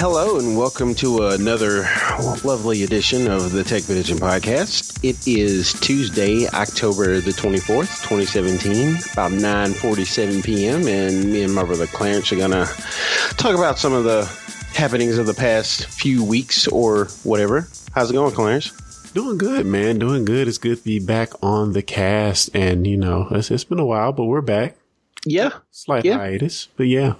Hello and welcome to another lovely edition of the Tech Edition podcast. It is Tuesday, October the 24th, 2017, about 9:47 p.m. and me and my brother Clarence are going to talk about some of the happenings of the past few weeks or whatever. How's it going, Clarence? Doing good, man. Doing good. It's good to be back on the cast and you know, it's, it's been a while, but we're back. Yeah. Slight Yeah. hiatus, but yeah.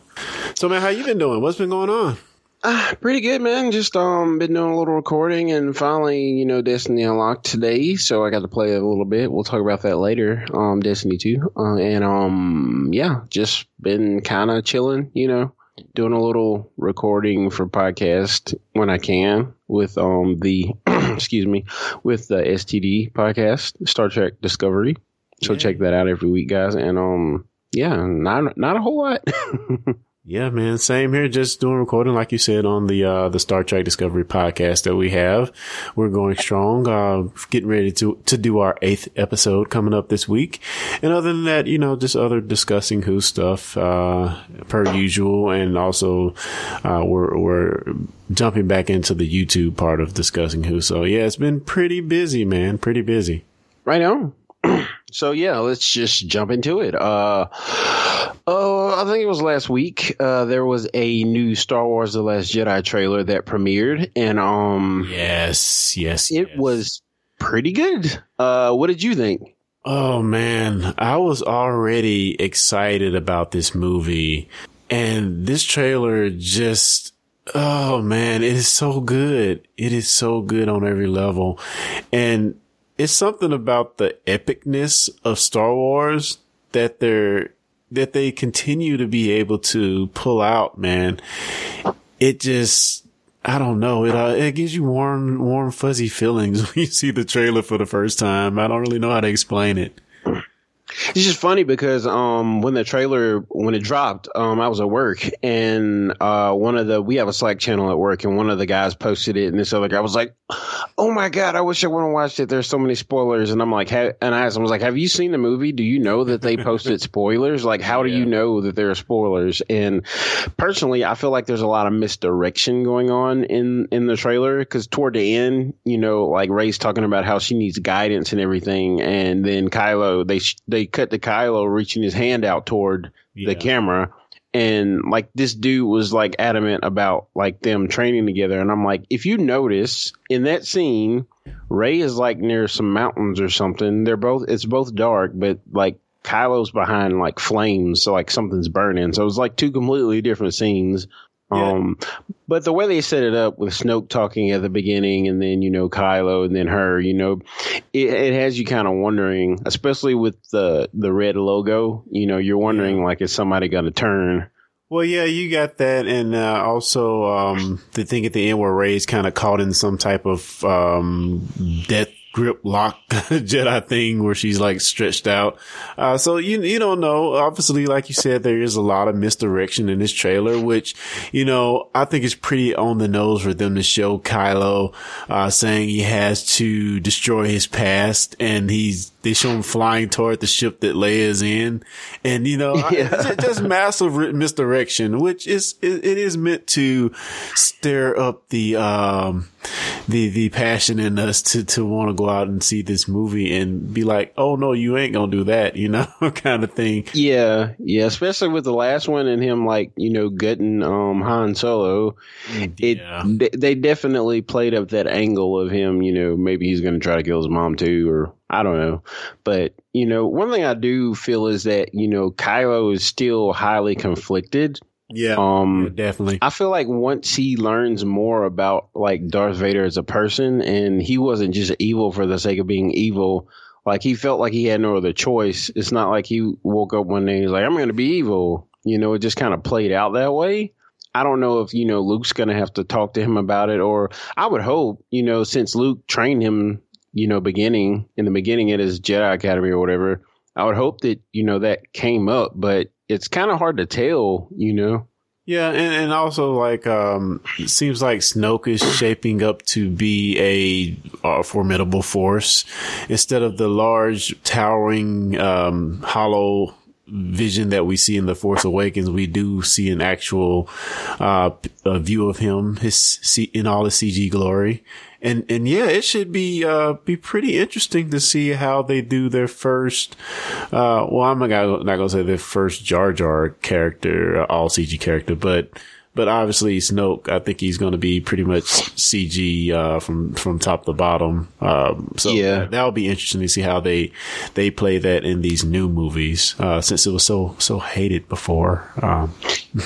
So man, how you been doing? What's been going on? Ah, pretty good, man. Just um, been doing a little recording, and finally, you know, Destiny unlocked today, so I got to play a little bit. We'll talk about that later. Um, Destiny two, uh, and um, yeah, just been kind of chilling, you know, doing a little recording for podcast when I can with um the excuse me with the STD podcast, Star Trek Discovery. So Yeah. check that out every week, guys, and um, yeah, not not a whole lot. Yeah, man. Same here. Just doing recording, like you said, on the uh, the Star Trek Discovery podcast that we have. We're going strong. Uh, getting ready to to do our eighth episode coming up this week. And other than that, you know, just other discussing who stuff uh, per usual, and also uh, we're we're jumping back into the YouTube part of discussing who. So yeah, it's been pretty busy, man. Pretty busy. Right on. so yeah, let's just jump into it. Uh, oh, I think it was last week. Uh, there was a new Star Wars: The Last Jedi trailer that premiered, and um, Yes, yes, it yes. was pretty good. Uh, what did you think? Oh man, I was already excited about this movie and this trailer just, oh man, it is so good. It is so good on every level. And it's something about the epicness of Star Wars that they're, that they continue to be able to pull out, man. It just, I don't know. It uh, it gives you warm, warm, fuzzy feelings when you see the trailer for the first time. I don't really know how to explain it. It's just funny because um when the trailer when it dropped, um I was at work and uh one of the we have a Slack channel at work and one of the guys posted it and this other guy was like, "Oh my god, I wish I would have watched it. There's so many spoilers." And I'm like, and I asked him, I was like, "Have you seen the movie? Do you know that they posted spoilers? Like, how do you know that there are spoilers?" And personally, I feel like there's a lot of misdirection going on in in the trailer because toward the end, you know, like Rey's talking about how she needs guidance and everything, and then Kylo they sh- they cut to Kylo reaching his hand out toward Yeah. the camera. And like this dude was like adamant about like them training together. And I'm like, if you notice in that scene, Rey is like near some mountains or something. They're both, it's both dark, but like Kylo's behind like flames. So like something's burning. So it's like two completely different scenes. Yeah. Um, but the way they set it up with Snoke talking at the beginning and then, you know, Kylo and then her, you know, it, it has you kind of wondering, especially with the, the red logo, you know, you're wondering like, is somebody going to turn? Well, yeah, you got that, and uh, also um, the thing at the end where Rey's kind of caught in some type of um, death grip lock Jedi thing where she's like stretched out. Uh, so you you don't know. Obviously, like you said, there is a lot of misdirection in this trailer, which you know I think is pretty on the nose for them to show Kylo uh, saying he has to destroy his past, and he's they show him flying toward the ship that Leia's in, and you know I- it's just massive misdirection, which is it, it is meant to stir up the um the the passion in us to to want to go out and see this movie and be like, oh no, you ain't gonna do that, you know, kind of thing. Yeah, yeah, especially with the last one and him like you know gutting um Han Solo. It Yeah. they, they definitely played up that angle of him. You know, maybe he's to try to kill his mom too, or I don't know. But you know, one thing I do feel is that you know Kylo is still highly conflicted. Yeah, Um, yeah, definitely. I feel like once he learns more about like Darth Vader as a person, and he wasn't just evil for the sake of being evil. Like he felt like he had no other choice. It's not like he woke up one day and he's like, "I'm going to be evil." You know, it just kind of played out that way. I don't know if you know Luke's going to have to talk to him about it, or I would hope you know since Luke trained him, you know, beginning in the beginning at his Jedi Academy or whatever. I would hope that you know that came up, but it's kind of hard to tell. You know. Yeah, and, and also like um, it seems like Snoke is shaping up to be a, formidable force instead of the large, towering, um, hollow vision that we see in the Force Awakens, we do see an actual uh, view of him his in all his CG glory. And and yeah, it should be uh, be pretty interesting to see how they do their first. Uh, well, I'm not gonna say their first Jar Jar character, all CG character, but but obviously Snoke, I think he's going to be pretty much CG uh, from from top to bottom. Um, so yeah, that'll be interesting to see how they they play that in these new movies uh, since it was so so hated before. Um.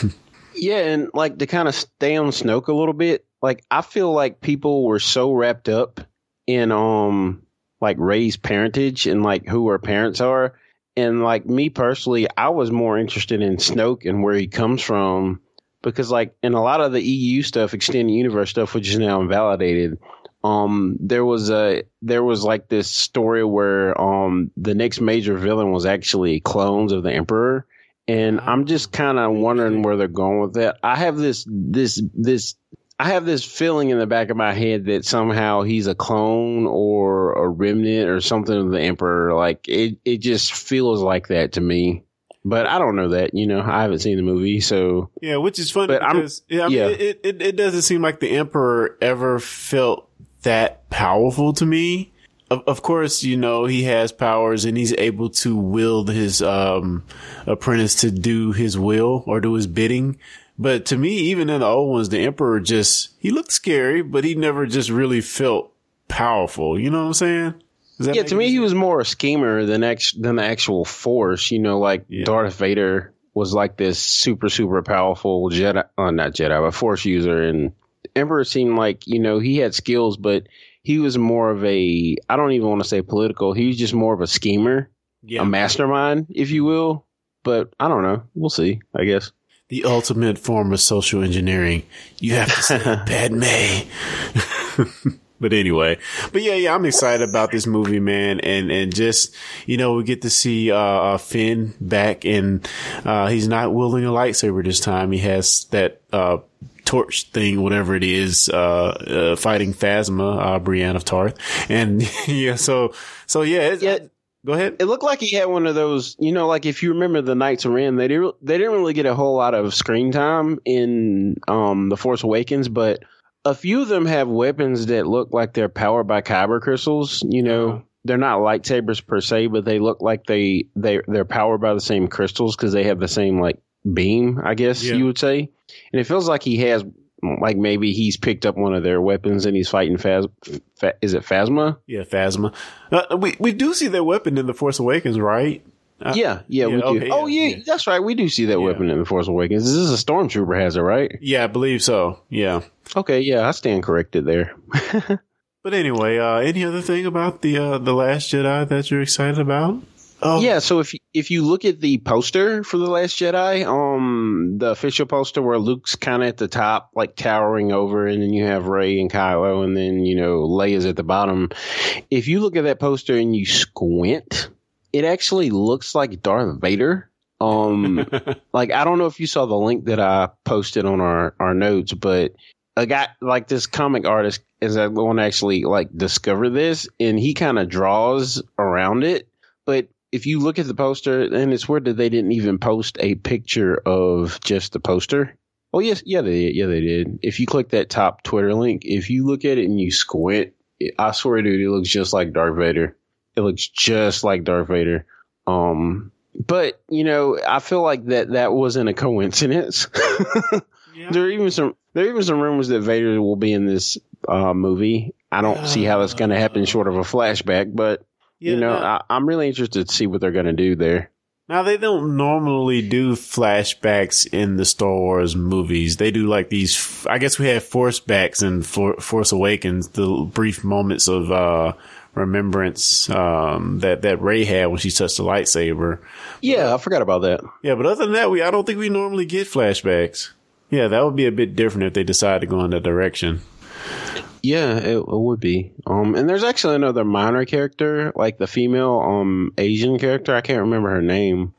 yeah, and like to kind of stay on Snoke a little bit, like I feel like people were so wrapped up in um like Rey's parentage and like who her parents are. And like me personally, I was more interested in Snoke and where he comes from because like in a lot of the EU stuff, extended universe stuff, which is now invalidated, um, there was a there was like this story where um the next major villain was actually clones of the Emperor, and I'm just kind of wondering where they're going with that. I have this this this I have this feeling in the back of my head that somehow he's a clone or a remnant or something of the Emperor. Like it, it just feels like that to me. But I don't know that, you know, I haven't seen the movie, so yeah, which is funny because yeah, I mean, yeah. It, it it doesn't seem like the Emperor ever felt that powerful to me. Of, of course, you know he has powers and he's able to wield his um, apprentice to do his will or do his bidding. But to me, even in the old ones, the Emperor just he looked scary, but he never just really felt powerful. You know what I'm saying? Yeah, to me, sense? he was more a schemer than ex- than the actual force. You know, like yeah. Darth Vader was like this super super powerful Jedi, uh, not Jedi, but Force user, and Emperor seemed like you know he had skills, but he was more of a I don't even want to say political. He was just more of a schemer, yeah. a mastermind, if you will. But I don't know. We'll see. I guess the ultimate form of social engineering. You have to say Padme. But anyway, but yeah, yeah, I'm excited about this movie, man. And, and just, you know, we get to see, uh, uh, Finn back and, uh, he's not wielding a lightsaber this time. He has that, uh, torch thing, whatever it is, uh, uh, fighting Phasma, uh, Brienne of Tarth. And yeah, so, so yeah, yeah. Go ahead. It looked like he had one of those, you know, like if you remember the Knights of Ren, they didn't they didn't really get a whole lot of screen time in um the Force Awakens, but a few of them have weapons that look like they're powered by kyber crystals. You know, uh-huh. they're not lightsabers per se, but they look like they they they're powered by the same crystals because they have the same like beam. I guess yeah. you would say, and it feels like he has like maybe he's picked up one of their weapons and he's fighting Phas. is it Phasma? Yeah, Phasma. Uh, we we do see their weapon in the Force Awakens, right? Uh, yeah, yeah, yeah, we okay, do. oh, yeah, yeah, that's right. We do see that yeah. weapon in the Force Awakens. This is a stormtrooper has it, right? Yeah, I believe so. Yeah. Okay, yeah, I stand corrected there. but anyway, uh, any other thing about the uh, the Last Jedi that you're excited about? Oh. Yeah, so if if you look at the poster for the Last Jedi, um, the official poster where Luke's kind of at the top, like towering over, and then you have Rey and Kylo, and then you know Leia's at the bottom. If you look at that poster and you squint, it actually looks like Darth Vader. Um, like I don't know if you saw the link that I posted on our our notes, but a guy like this comic artist is the one actually like discover this, and he kind of draws around it. But if you look at the poster, and it's weird that they didn't even post a picture of just the poster. Oh yes, yeah they did. yeah they did. If you click that top Twitter link, if you look at it and you squint, I swear, dude, it looks just like Darth Vader. It looks just like Darth Vader. Um, but you know, I feel like that that wasn't a coincidence. yeah. There are even some there are even some rumors that Vader will be in this uh, movie. I don't uh, see how that's going to happen short of a flashback, but yeah, you know, no. I, I'm really interested to see what they're going to do there. Now they don't normally do flashbacks in the Star Wars movies. They do like these. I guess we have Force backs in For, Force Awakens, the brief moments of uh, remembrance um, that that Rey had when she touched the lightsaber. Yeah, I forgot about that. Yeah, but other than that, we I don't think we normally get flashbacks. Yeah, that would be a bit different if they decide to go in that direction. Yeah, it, it, would be. Um, and there's actually another minor character, like the female um Asian character. I can't remember her name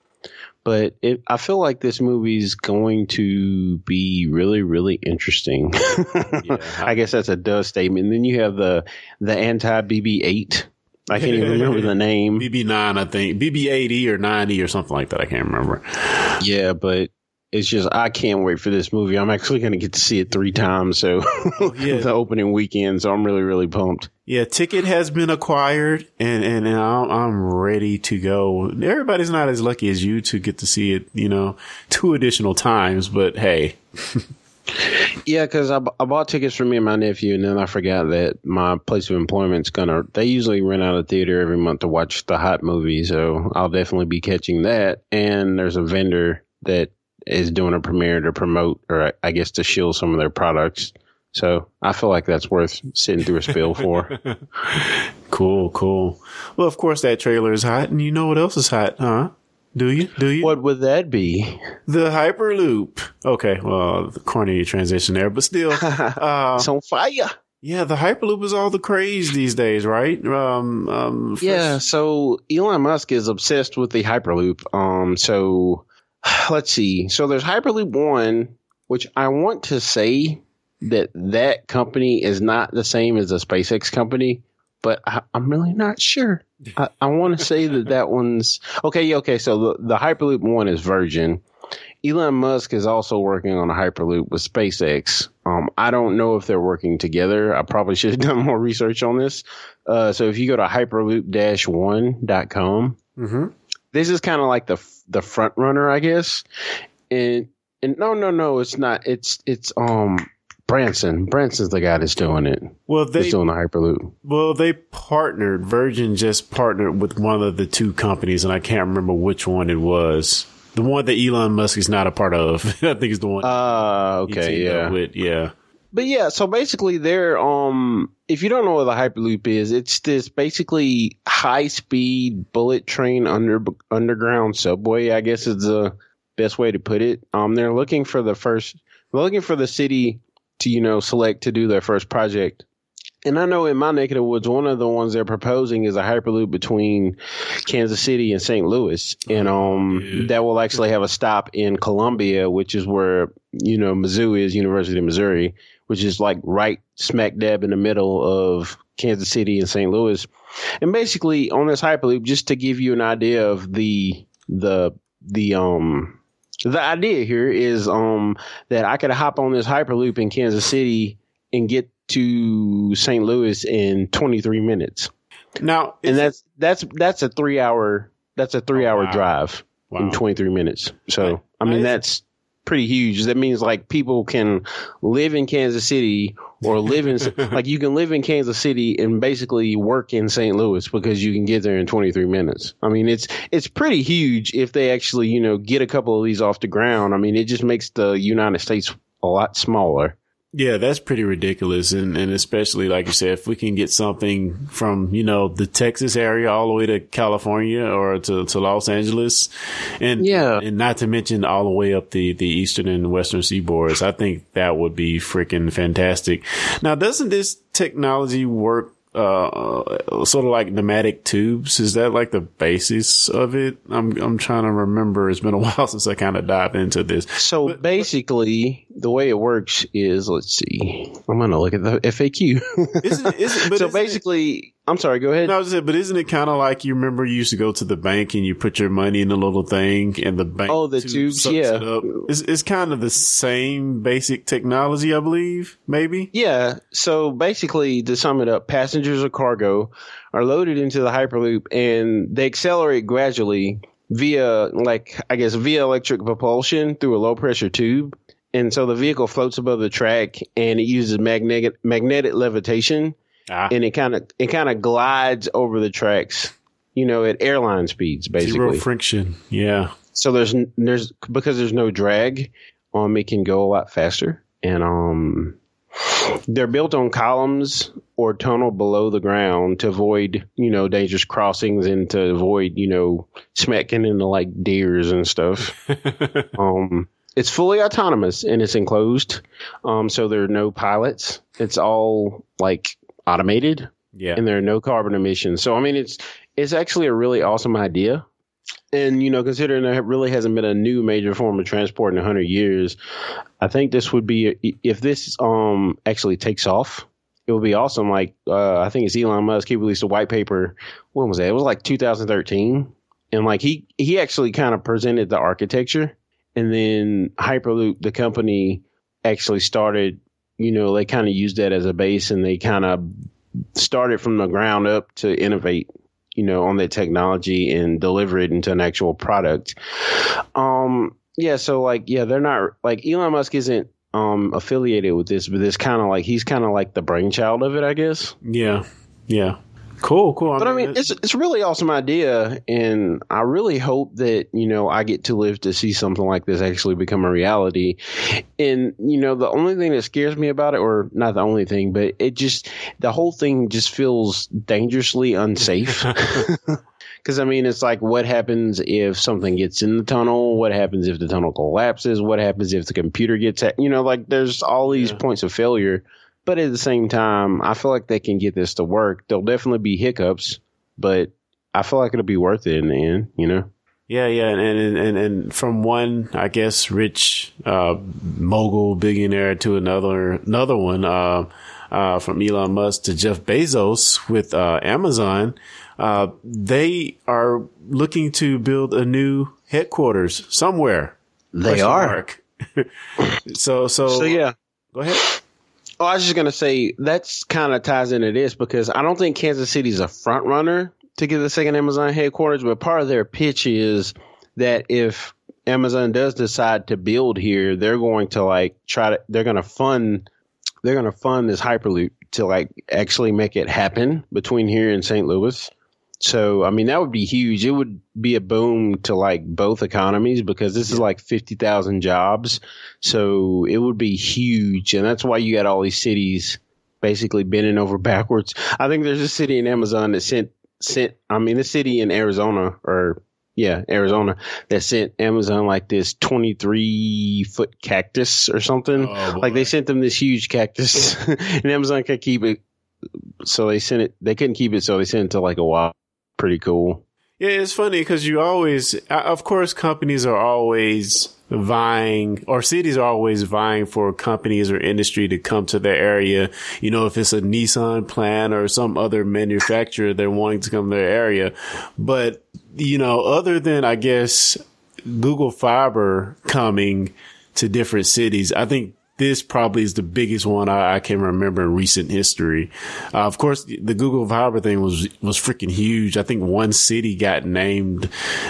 but it, I feel like this movie's going to be really, really interesting. yeah. I guess that's a duh statement. And then you have the the anti BB-8 I can't even remember the name. BB9, I think. BB80 or 90 or something like that. I can't remember. Yeah, but it's just I can't wait for this movie. I'm actually going to get to see it three times. So oh, yeah. the opening weekend, so I'm really really pumped. Yeah, ticket has been acquired, and and, and I'm, I'm ready to go. Everybody's not as lucky as you to get to see it, you know, two additional times. But hey. Yeah, because I, I bought tickets for me and my nephew, and then I forgot that my place of employment's gonna. They usually rent out a theater every month to watch the hot movie, so I'll definitely be catching that. And there's a vendor that is doing a premiere to promote, or I guess to shield some of their products. So I feel like that's worth sitting through a spill for. cool, cool. Well, of course that trailer is hot, and you know what else is hot, huh? Do you? Do you? What would that be? The Hyperloop. Okay, well, the corny transition there, but still, uh, it's on fire. Yeah, the Hyperloop is all the craze these days, right? Um, um, yeah. So Elon Musk is obsessed with the Hyperloop. Um, so let's see. So there's Hyperloop One, which I want to say that that company is not the same as the SpaceX company, but I, am really not sure. I, I want to say that that one's okay. Okay, so the, the Hyperloop one is Virgin. Elon Musk is also working on a Hyperloop with SpaceX. Um, I don't know if they're working together. I probably should have done more research on this. Uh, so if you go to hyperloop-one.com, mm-hmm. this is kind of like the the front runner, I guess. And and no, no, no, it's not. It's it's um Branson. Branson's the guy that's doing it. Well, they doing the Hyperloop. Well, they partnered. Virgin just partnered with one of the two companies, and I can't remember which one it was. The one that Elon Musk is not a part of. I think it's the one. Ah, uh, okay, yeah, with, yeah. But yeah, so basically, they're um. If you don't know what the Hyperloop is, it's this basically high speed bullet train under underground subway. I guess is the best way to put it. Um, they're looking for the first. They're looking for the city to, you know, select to do their first project. And I know in my neck of the woods, one of the ones they're proposing is a hyperloop between Kansas City and St. Louis, and um, yeah. that will actually have a stop in Columbia, which is where you know Mizzou is, University of Missouri, which is like right smack dab in the middle of Kansas City and St. Louis. And basically, on this hyperloop, just to give you an idea of the the the um the idea here is um that I could hop on this hyperloop in Kansas City and get to St. Louis in 23 minutes. Now, and that's that's that's a three hour that's a three oh, hour wow. drive wow. in 23 minutes. So I mean that's pretty huge. That means like people can live in Kansas City or live in like you can live in Kansas City and basically work in St. Louis because you can get there in 23 minutes. I mean, it's it's pretty huge if they actually, you know, get a couple of these off the ground. I mean, it just makes the United States a lot smaller. Yeah, that's pretty ridiculous. And, and especially, like you said, if we can get something from, you know, the Texas area all the way to California or to, to Los Angeles and, yeah. and not to mention all the way up the, the eastern and western seaboards, I think that would be freaking fantastic. Now, doesn't this technology work uh, sort of like pneumatic tubes. Is that like the basis of it? I'm I'm trying to remember. It's been a while since I kind of dived into this. So but, basically, the way it works is, let's see. I'm gonna look at the FAQ. Isn't, isn't, so basically, I'm sorry. Go ahead. No, saying, but isn't it kind of like you remember you used to go to the bank and you put your money in a little thing and the bank oh the tubes yeah it it's, it's kind of the same basic technology I believe maybe yeah so basically to sum it up passengers or cargo are loaded into the hyperloop and they accelerate gradually via like I guess via electric propulsion through a low pressure tube and so the vehicle floats above the track and it uses magnetic magnetic levitation ah. and it kind of it kind of glides over the tracks, you know, at airline speeds basically. Zero friction. Yeah. So there's there's because there's no drag, um, it can go a lot faster, and um, they're built on columns or tunnel below the ground to avoid, you know, dangerous crossings and to avoid, you know, smacking into like deers and stuff. um, it's fully autonomous and it's enclosed. Um, so there are no pilots. It's all like automated. Yeah. And there are no carbon emissions. So I mean it's it's actually a really awesome idea. And you know, considering there really hasn't been a new major form of transport in 100 years, I think this would be if this um actually takes off it would be awesome. Like uh, I think it's Elon Musk. He released a white paper. When was that? It was like 2013, and like he he actually kind of presented the architecture, and then Hyperloop, the company, actually started. You know, they kind of used that as a base, and they kind of started from the ground up to innovate. You know, on that technology and deliver it into an actual product. Um, yeah, so like, yeah, they're not like Elon Musk isn't um affiliated with this, but it's kind of like he's kind of like the brainchild of it, I guess. Yeah, yeah. Cool, cool. But I mean, it's it's a really awesome idea, and I really hope that you know I get to live to see something like this actually become a reality. And you know, the only thing that scares me about it, or not the only thing, but it just the whole thing just feels dangerously unsafe. Because I mean, it's like, what happens if something gets in the tunnel? What happens if the tunnel collapses? What happens if the computer gets, ha- you know, like there's all these yeah. points of failure. But at the same time, I feel like they can get this to work. There'll definitely be hiccups, but I feel like it'll be worth it in the end, you know? Yeah, yeah, and and and, and from one, I guess, rich uh, mogul billionaire to another, another one, uh, uh, from Elon Musk to Jeff Bezos with uh, Amazon. Uh, they are looking to build a new headquarters somewhere. They are. so, so, so yeah. Go ahead. Oh, I was just gonna say that's kind of ties into this because I don't think Kansas City's a front runner to get the second Amazon headquarters, but part of their pitch is that if Amazon does decide to build here, they're going to like try to they're to fund they're to fund this hyperloop to like actually make it happen between here and St. Louis. So, I mean, that would be huge. It would be a boom to like both economies because this is like 50,000 jobs. So it would be huge. And that's why you got all these cities basically bending over backwards. I think there's a city in Amazon that sent, sent, I mean, a city in Arizona or yeah, Arizona that sent Amazon like this 23 foot cactus or something. Oh, like they sent them this huge cactus and Amazon could keep it. So they sent it, they couldn't keep it. So they sent it to like a wild pretty cool. Yeah, it's funny because you always, uh, of course, companies are always vying or cities are always vying for companies or industry to come to their area. You know, if it's a Nissan plant or some other manufacturer, they're wanting to come to their area. But, you know, other than, I guess, Google Fiber coming to different cities, I think this probably is the biggest one I, I can remember in recent history. Uh, of course, the Google Fiber thing was was freaking huge. I think one city got named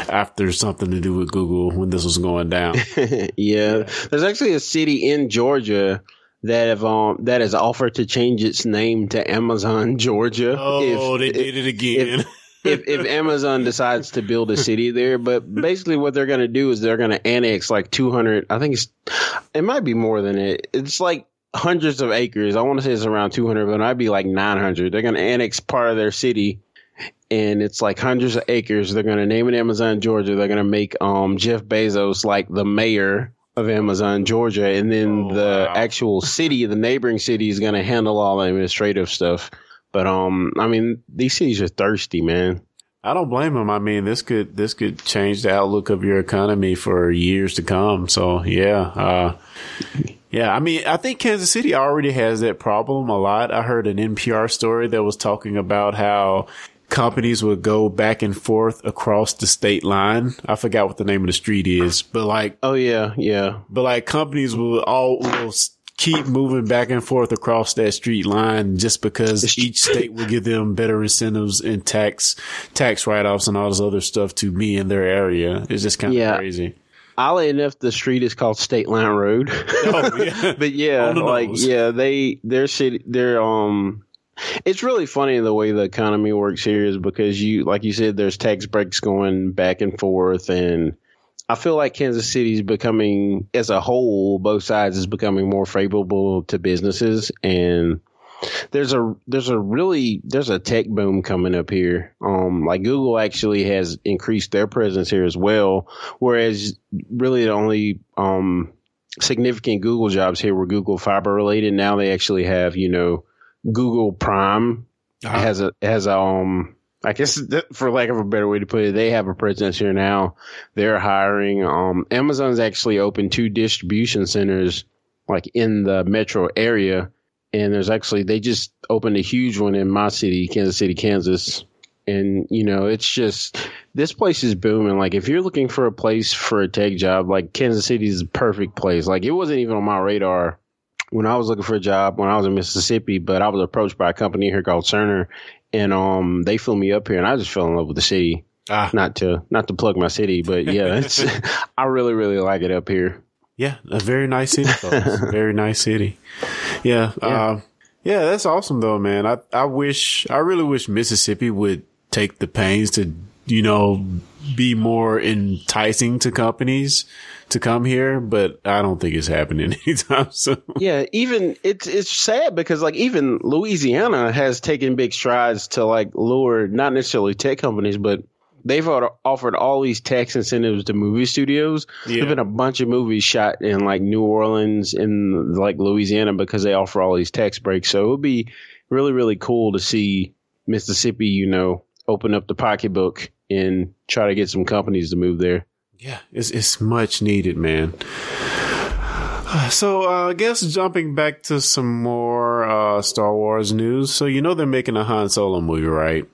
after something to do with Google when this was going down. yeah. there's actually a city in Georgia that have um that has offered to change its name to Amazon Georgia. Oh, if, they did it again. If, if if Amazon decides to build a city there, but basically what they're going to do is they're going to annex like 200. I think it's it might be more than it. It's like hundreds of acres. I want to say it's around 200, but it might be like 900. They're going to annex part of their city, and it's like hundreds of acres. They're going to name it Amazon Georgia. They're going to make um Jeff Bezos like the mayor of Amazon Georgia, and then oh, the wow. actual city, the neighboring city, is going to handle all the administrative stuff. But um, I mean, these cities are thirsty, man. I don't blame them. I mean, this could this could change the outlook of your economy for years to come. So yeah, uh, yeah. I mean, I think Kansas City already has that problem a lot. I heard an NPR story that was talking about how companies would go back and forth across the state line. I forgot what the name of the street is, but like, oh yeah, yeah. But like companies will all will keep moving back and forth across that street line just because each state will give them better incentives and tax tax write offs and all this other stuff to be in their area. It's just kind of yeah. crazy. Oddly enough, the street is called State Line Road. Oh, yeah. but yeah, like nose. yeah, they their city their um it's really funny the way the economy works here is because you like you said there's tax breaks going back and forth and I feel like Kansas City is becoming, as a whole, both sides is becoming more favorable to businesses, and there's a there's a really there's a tech boom coming up here. Um, like Google actually has increased their presence here as well, whereas really the only um significant Google jobs here were Google Fiber related. Now they actually have you know Google Prime uh-huh. has a has a um I guess for lack of a better way to put it, they have a presence here now. They're hiring. Um, Amazon's actually opened two distribution centers like in the metro area. and there's actually they just opened a huge one in my city, Kansas City, Kansas. And you know, it's just this place is booming. Like if you're looking for a place for a tech job, like Kansas City is the perfect place. Like it wasn't even on my radar when I was looking for a job when I was in Mississippi, but I was approached by a company here called Cerner, and um, they flew me up here, and I just fell in love with the city. Ah. Not to not to plug my city, but yeah, it's I really really like it up here. Yeah, a very nice city, folks. very nice city. Yeah, yeah. Uh, yeah, that's awesome though, man. I I wish I really wish Mississippi would take the pains to you know be more enticing to companies to come here, but I don't think it's happening anytime soon. Yeah, even it's it's sad because like even Louisiana has taken big strides to like lure not necessarily tech companies, but they've offered all these tax incentives to movie studios. Yeah. There've been a bunch of movies shot in like New Orleans and like Louisiana because they offer all these tax breaks. So it would be really, really cool to see Mississippi, you know, open up the pocketbook and try to get some companies to move there. Yeah, it's it's much needed, man. So uh, I guess jumping back to some more uh, Star Wars news. So you know they're making a Han Solo movie, right?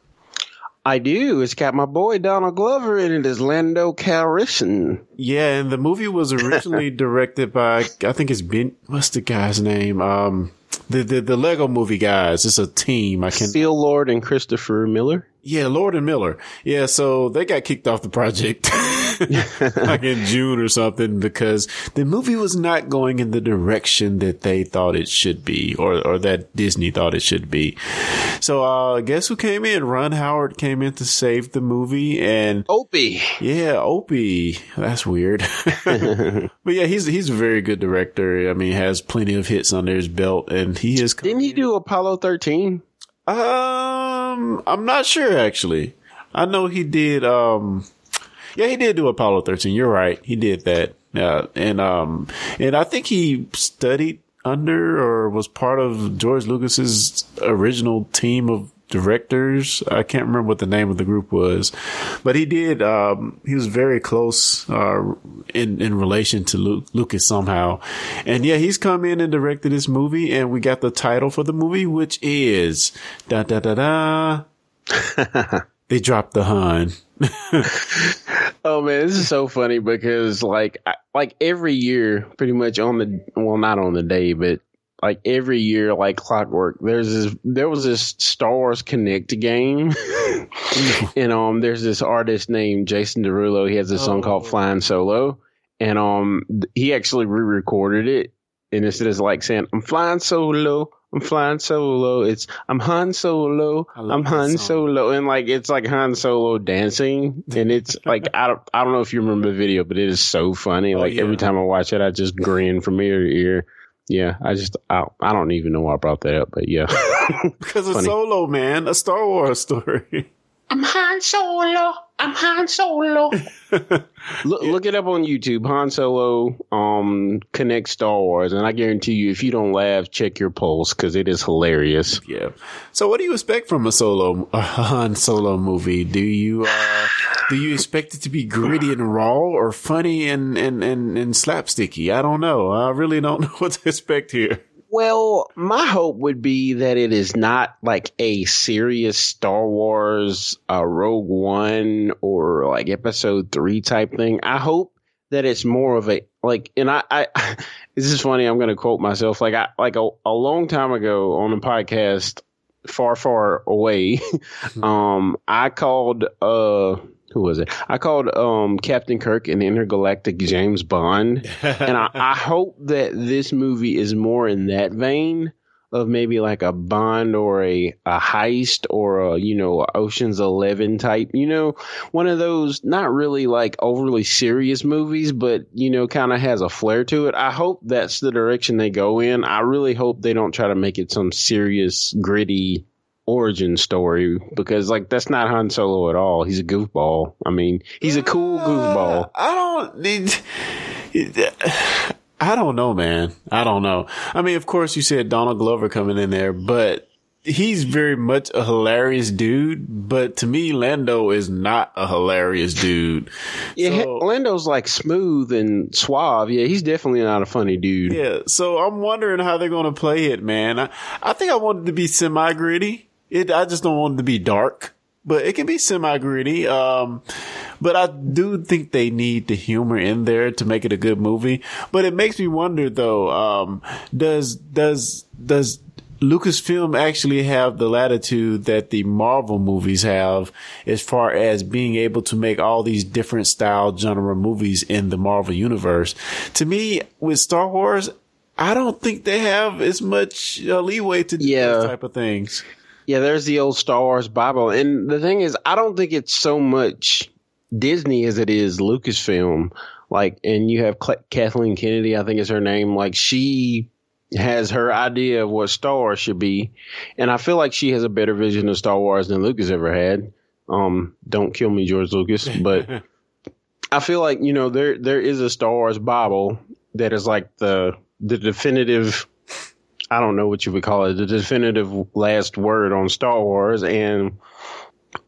I do. It's got my boy Donald Glover in it as Lando Calrissian. Yeah, and the movie was originally directed by I think it's Ben. What's the guy's name? Um, the the the Lego Movie guys. It's a team. I can Phil Lord and Christopher Miller. Yeah, Lord and Miller. Yeah, so they got kicked off the project like in June or something because the movie was not going in the direction that they thought it should be or, or that Disney thought it should be. So, uh, guess who came in? Ron Howard came in to save the movie and Opie. Yeah, Opie. That's weird. but yeah, he's, he's a very good director. I mean, has plenty of hits under his belt and he is. Didn't he do Apollo 13? Um, I'm not sure actually. I know he did. Um, yeah, he did do Apollo 13. You're right. He did that. Yeah, and um, and I think he studied under or was part of George Lucas's original team of directors. I can't remember what the name of the group was, but he did. Um, he was very close uh, in in relation to Luke, Lucas somehow, and yeah, he's come in and directed this movie, and we got the title for the movie, which is da da da da. they dropped the Han. oh man, this is so funny because like like every year, pretty much on the well, not on the day, but like every year, like clockwork, there's this there was this Star Wars Kinect game, and um, there's this artist named Jason Derulo. He has a song oh. called Flying Solo, and um, he actually re-recorded it, and instead of like saying "I'm flying solo," I'm flying solo. It's I'm Han Solo. I'm Han Solo, and like it's like Han Solo dancing, and it's like I don't I don't know if you remember the video, but it is so funny. Oh, like yeah. every time I watch it, I just grin from ear to ear. Yeah, I just I, I don't even know why I brought that up, but yeah, because it's Solo, man, a Star Wars story. I'm Han Solo. I'm Han Solo. look, look it up on YouTube. Han Solo um Kinect Star Wars, and I guarantee you, if you don't laugh, check your pulse because it is hilarious. Yeah. So, what do you expect from a solo a Han Solo movie? Do you uh, do you expect it to be gritty and raw, or funny and and and, and slapsticky? I don't know. I really don't know what to expect here. Well, my hope would be that it is not like a serious Star Wars uh, Rogue One or like Episode Three type thing. I hope that it's more of a like, and I, I this is funny. I'm going to quote myself. Like I, like a, a long time ago on a podcast, far, far away, um, I called, uh, who was it? I called um, Captain Kirk an intergalactic James Bond, and I, I, hope that this movie is more in that vein of maybe like a Bond or a, a heist or a you know Ocean's Eleven type. You know, one of those not really like overly serious movies, but you know, kind of has a flair to it. I hope that's the direction they go in. I really hope they don't try to make it some serious, gritty origin story because like that's not Han Solo at all. He's a goofball. I mean, he's a cool uh, goofball. I don't need. I don't know, man. I don't know. I mean, of course, you said Donald Glover coming in there, but he's very much a hilarious dude, but to me, Lando is not a hilarious dude. Yeah, so, Lando's like smooth and suave. Yeah, he's definitely not a funny dude. Yeah, so I'm wondering how they're going to play it, man. I, I think I wanted to be semi gritty. It, I just don't want it to be dark, but it can be semi gritty. Um, but I do think they need the humor in there to make it a good movie. But it makes me wonder though, um, does, does, does Lucasfilm actually have the latitude that the Marvel movies have as far as being able to make all these different style genre movies in the Marvel universe. To me, with Star Wars, I don't think they have as much uh, leeway to do yeah. those type of things. Yeah, there's the old Star Wars Bible. And the thing is, I don't think it's so much Disney as it is Lucasfilm. Like, and you have Kathleen Kennedy, I think is her name. Like, she has her idea of what Star Wars should be, and I feel like she has a better vision of Star Wars than Lucas ever had. Um, don't kill me, George Lucas, but I feel like you know there there is a Star Wars Bible that is like the the definitive. I don't know what you would call it, the definitive last word on Star Wars, and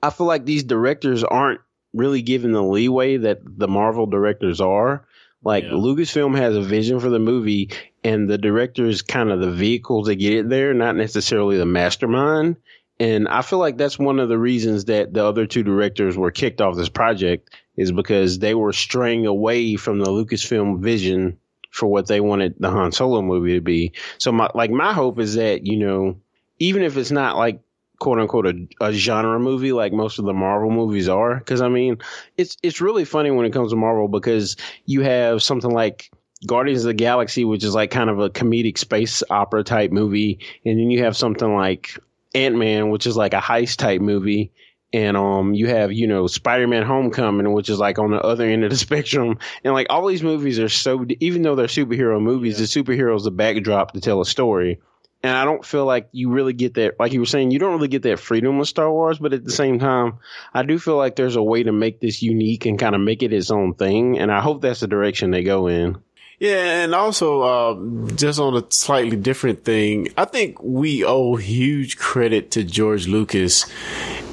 I feel like these directors aren't really given the leeway that the Marvel directors are. Like yeah. Lucasfilm has a vision for the movie, and the director is kind of the vehicle to get it there, not necessarily the mastermind. And I feel like that's one of the reasons that the other two directors were kicked off this project is because they were straying away from the Lucasfilm vision for what they wanted the Han Solo movie to be. So my like my hope is that, you know, even if it's not like quote unquote a, a genre movie like most of the Marvel movies are, because I mean, it's it's really funny when it comes to Marvel because you have something like Guardians of the Galaxy, which is like kind of a comedic space opera type movie, and then you have something like Ant Man, which is like a heist type movie, and um, you have you know Spider Man Homecoming, which is like on the other end of the spectrum, and like all these movies are so even though they're superhero movies, yeah. the superhero is the backdrop to tell a story. And I don't feel like you really get that, like you were saying, you don't really get that freedom with Star Wars. But at the same time, I do feel like there's a way to make this unique and kind of make it its own thing. And I hope that's the direction they go in. Yeah, and also uh, just on a slightly different thing, I think we owe huge credit to George Lucas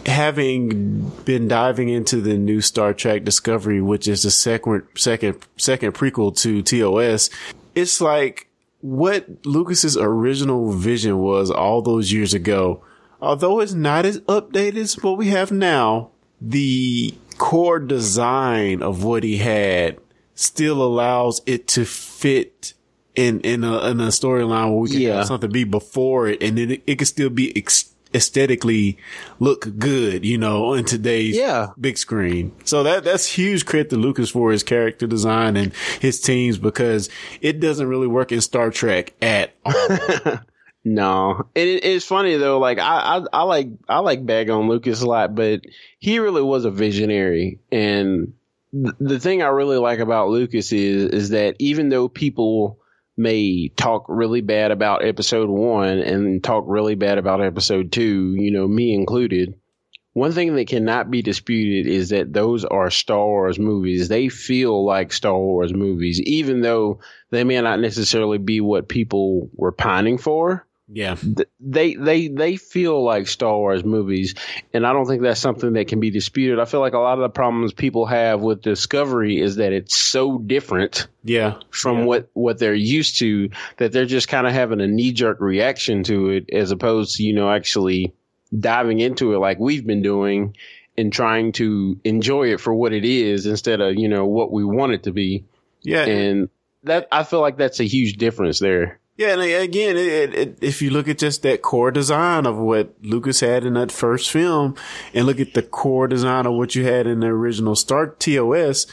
having been diving into the new Star Trek Discovery, which is the second second second prequel to TOS. It's like what Lucas's original vision was all those years ago. Although it's not as updated as what we have now, the core design of what he had still allows it to fit in in a, in a storyline where we can yeah. have something be before it, and then it, it can still be ex- aesthetically look good, you know, in today's yeah. big screen. So that that's huge credit to Lucas for his character design and his teams because it doesn't really work in Star Trek at all. no, it, it's funny though. Like I, I, I like I like bag on Lucas a lot, but he really was a visionary and the thing I really like about Lucas is is that even though people may talk really bad about episode one and talk really bad about episode two, you know, me included, one thing that cannot be disputed is that those are Star Wars movies. They feel like Star Wars movies, even though they may not necessarily be what people were pining for. Yeah. They they they feel like Star Wars movies and I don't think that's something that can be disputed. I feel like a lot of the problems people have with Discovery is that it's so different yeah from yeah. what what they're used to that they're just kind of having a knee jerk reaction to it as opposed to, you know, actually diving into it like we've been doing and trying to enjoy it for what it is instead of, you know, what we want it to be. Yeah. And that I feel like that's a huge difference there. Yeah, and again, it, it, if you look at just that core design of what Lucas had in that first film, and look at the core design of what you had in the original Star TOS,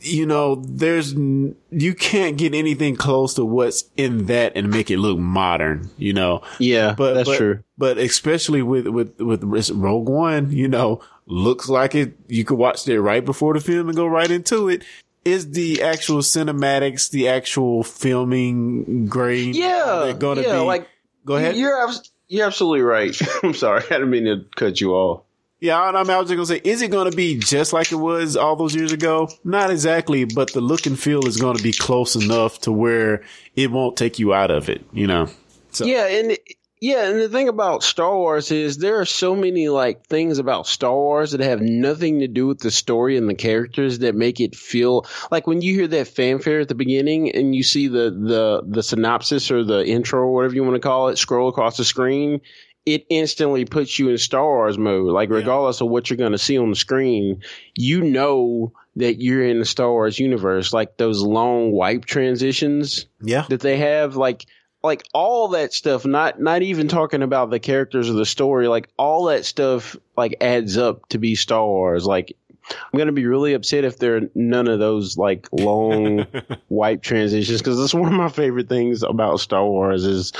you know, there's you can't get anything close to what's in that and make it look modern. You know. Yeah, but that's but, true. But especially with with with Rogue One, you know, looks like it. You could watch it right before the film and go right into it is the actual cinematics, the actual filming grade? Yeah, going to yeah, be. Like, go ahead. You're you're absolutely right. I'm sorry, I didn't mean to cut you off. Yeah, I, I, mean, I was just gonna say, is it gonna be just like it was all those years ago? Not exactly, but the look and feel is gonna be close enough to where it won't take you out of it. You know. So. Yeah, and Yeah, and the thing about Star Wars is there are so many like things about Star Wars that have nothing to do with the story and the characters that make it feel like when you hear that fanfare at the beginning and you see the the the synopsis or the intro or whatever you want to call it scroll across the screen, it instantly puts you in Star Wars mode. Like regardless yeah. of what you're going to see on the screen, you know that you're in the Star Wars universe. Like those long wipe transitions, yeah, that they have, like like all that stuff. Not not even talking about the characters or the story. Like all that stuff, like adds up to be Star Wars. Like I'm gonna be really upset if there are none of those like long wipe transitions because that's one of my favorite things about Star Wars is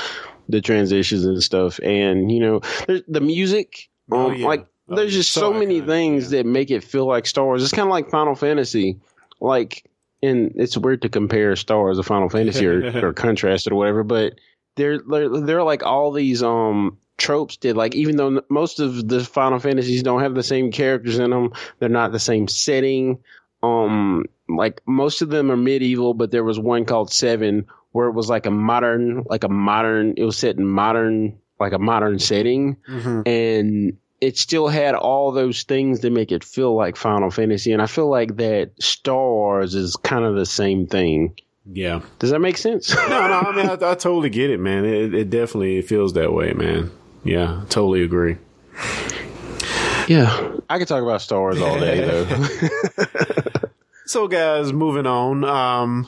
the transitions and stuff. And you know, the music, oh, um, yeah. like oh, there's just so, so many things yeah. that make it feel like Star Wars. It's kind of like Final Fantasy, like. And it's weird to compare Star Wars to Final Fantasy or, or contrast it or whatever, but there, there, there are like all these um tropes did like even though most of the Final Fantasies don't have the same characters in them, they're not the same setting. Um, like most of them are medieval, but there was one called Seven where it was like a modern, like a modern, it was set in modern, like a modern setting. Mm-hmm. And it still had all those things that make it feel like Final Fantasy. And I feel like that Star Wars is kind of the same thing. Yeah. Does that make sense? no, no. I mean, I, I, totally get it, man. It, it definitely feels that way, man. Yeah, totally agree. Yeah, I could talk about Star Wars all day, though. so, guys, moving on. Um,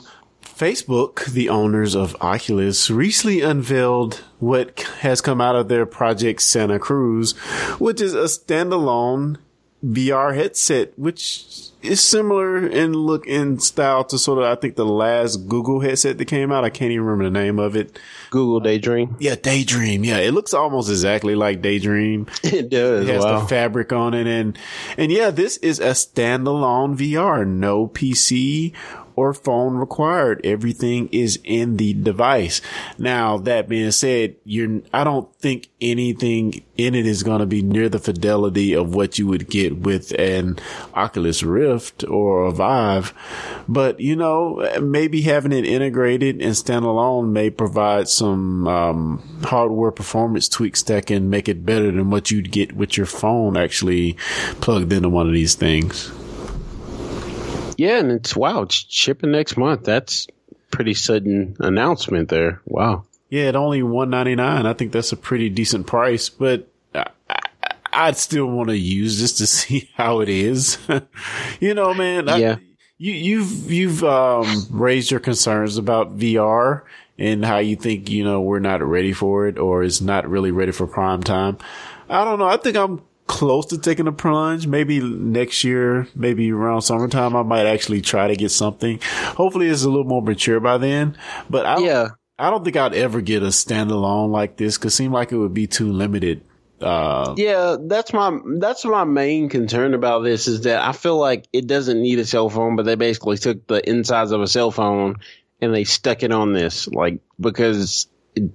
Facebook, the owners of Oculus, recently unveiled what has come out of their project Santa Cruz, which is a standalone VR headset, which is similar in look and style to sort of, I think the last Google headset that came out. I can't even remember the name of it. Google Daydream. Yeah, Daydream. Yeah, it looks almost exactly like Daydream. It does. It has wow. the fabric on it, and and yeah, this is a standalone VR, no PC or phone required. Everything is in the device. Now, that being said, you're, I don't think anything in it is going to be near the fidelity of what you would get with an Oculus Rift or a Vive. But, you know, maybe having it integrated and standalone may provide some, um, hardware performance tweaks that can make it better than what you'd get with your phone actually plugged into one of these things. Yeah, and it's wow, it's shipping next month. That's pretty sudden announcement there. Wow. Yeah, at only one ninety nine. I think that's a pretty decent price, but I, I, would still want to use this to see how it is. you know, man. Yeah. I, you, you've you've um, raised your concerns about VR and how you think you know we're not ready for it or it's not really ready for prime time. I don't know. I think I'm close to taking a plunge. Maybe next year, maybe around summertime, I might actually try to get something. Hopefully it's a little more mature by then, but I, yeah. I don't think I'd ever get a standalone like this because it seemed like it would be too limited. Uh, yeah, that's my that's my main concern about this is that I feel like it doesn't need a cell phone, but they basically took the insides of a cell phone and they stuck it on this, like because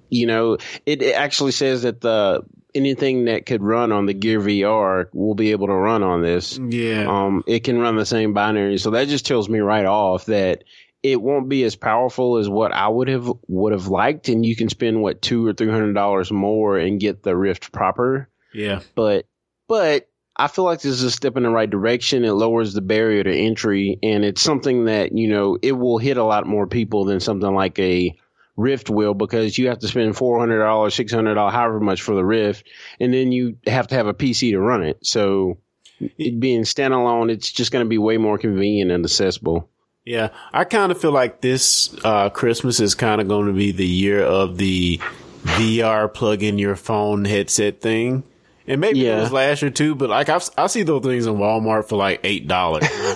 you know it, it actually says that the anything that could run on the Gear VR will be able to run on this. Yeah. Um, it can run the same binary. So that just tells me right off that it won't be as powerful as what I would have would have liked, and you can spend what two or three hundred dollars more and get the Rift proper. Yeah. But but I feel like this is a step in the right direction. It lowers the barrier to entry, and it's something that you know it will hit a lot more people than something like a Rift will because you have to spend four hundred dollars, six hundred dollars, however much for the Rift, and then you have to have a PC to run it. So it being standalone, it's just going to be way more convenient and accessible. Yeah, I kind of feel like this uh, Christmas is kind of going to be the year of the VR plug in your phone headset thing. And maybe yeah. it was last year too, but like I've, I see those things in Walmart for like eight dollars.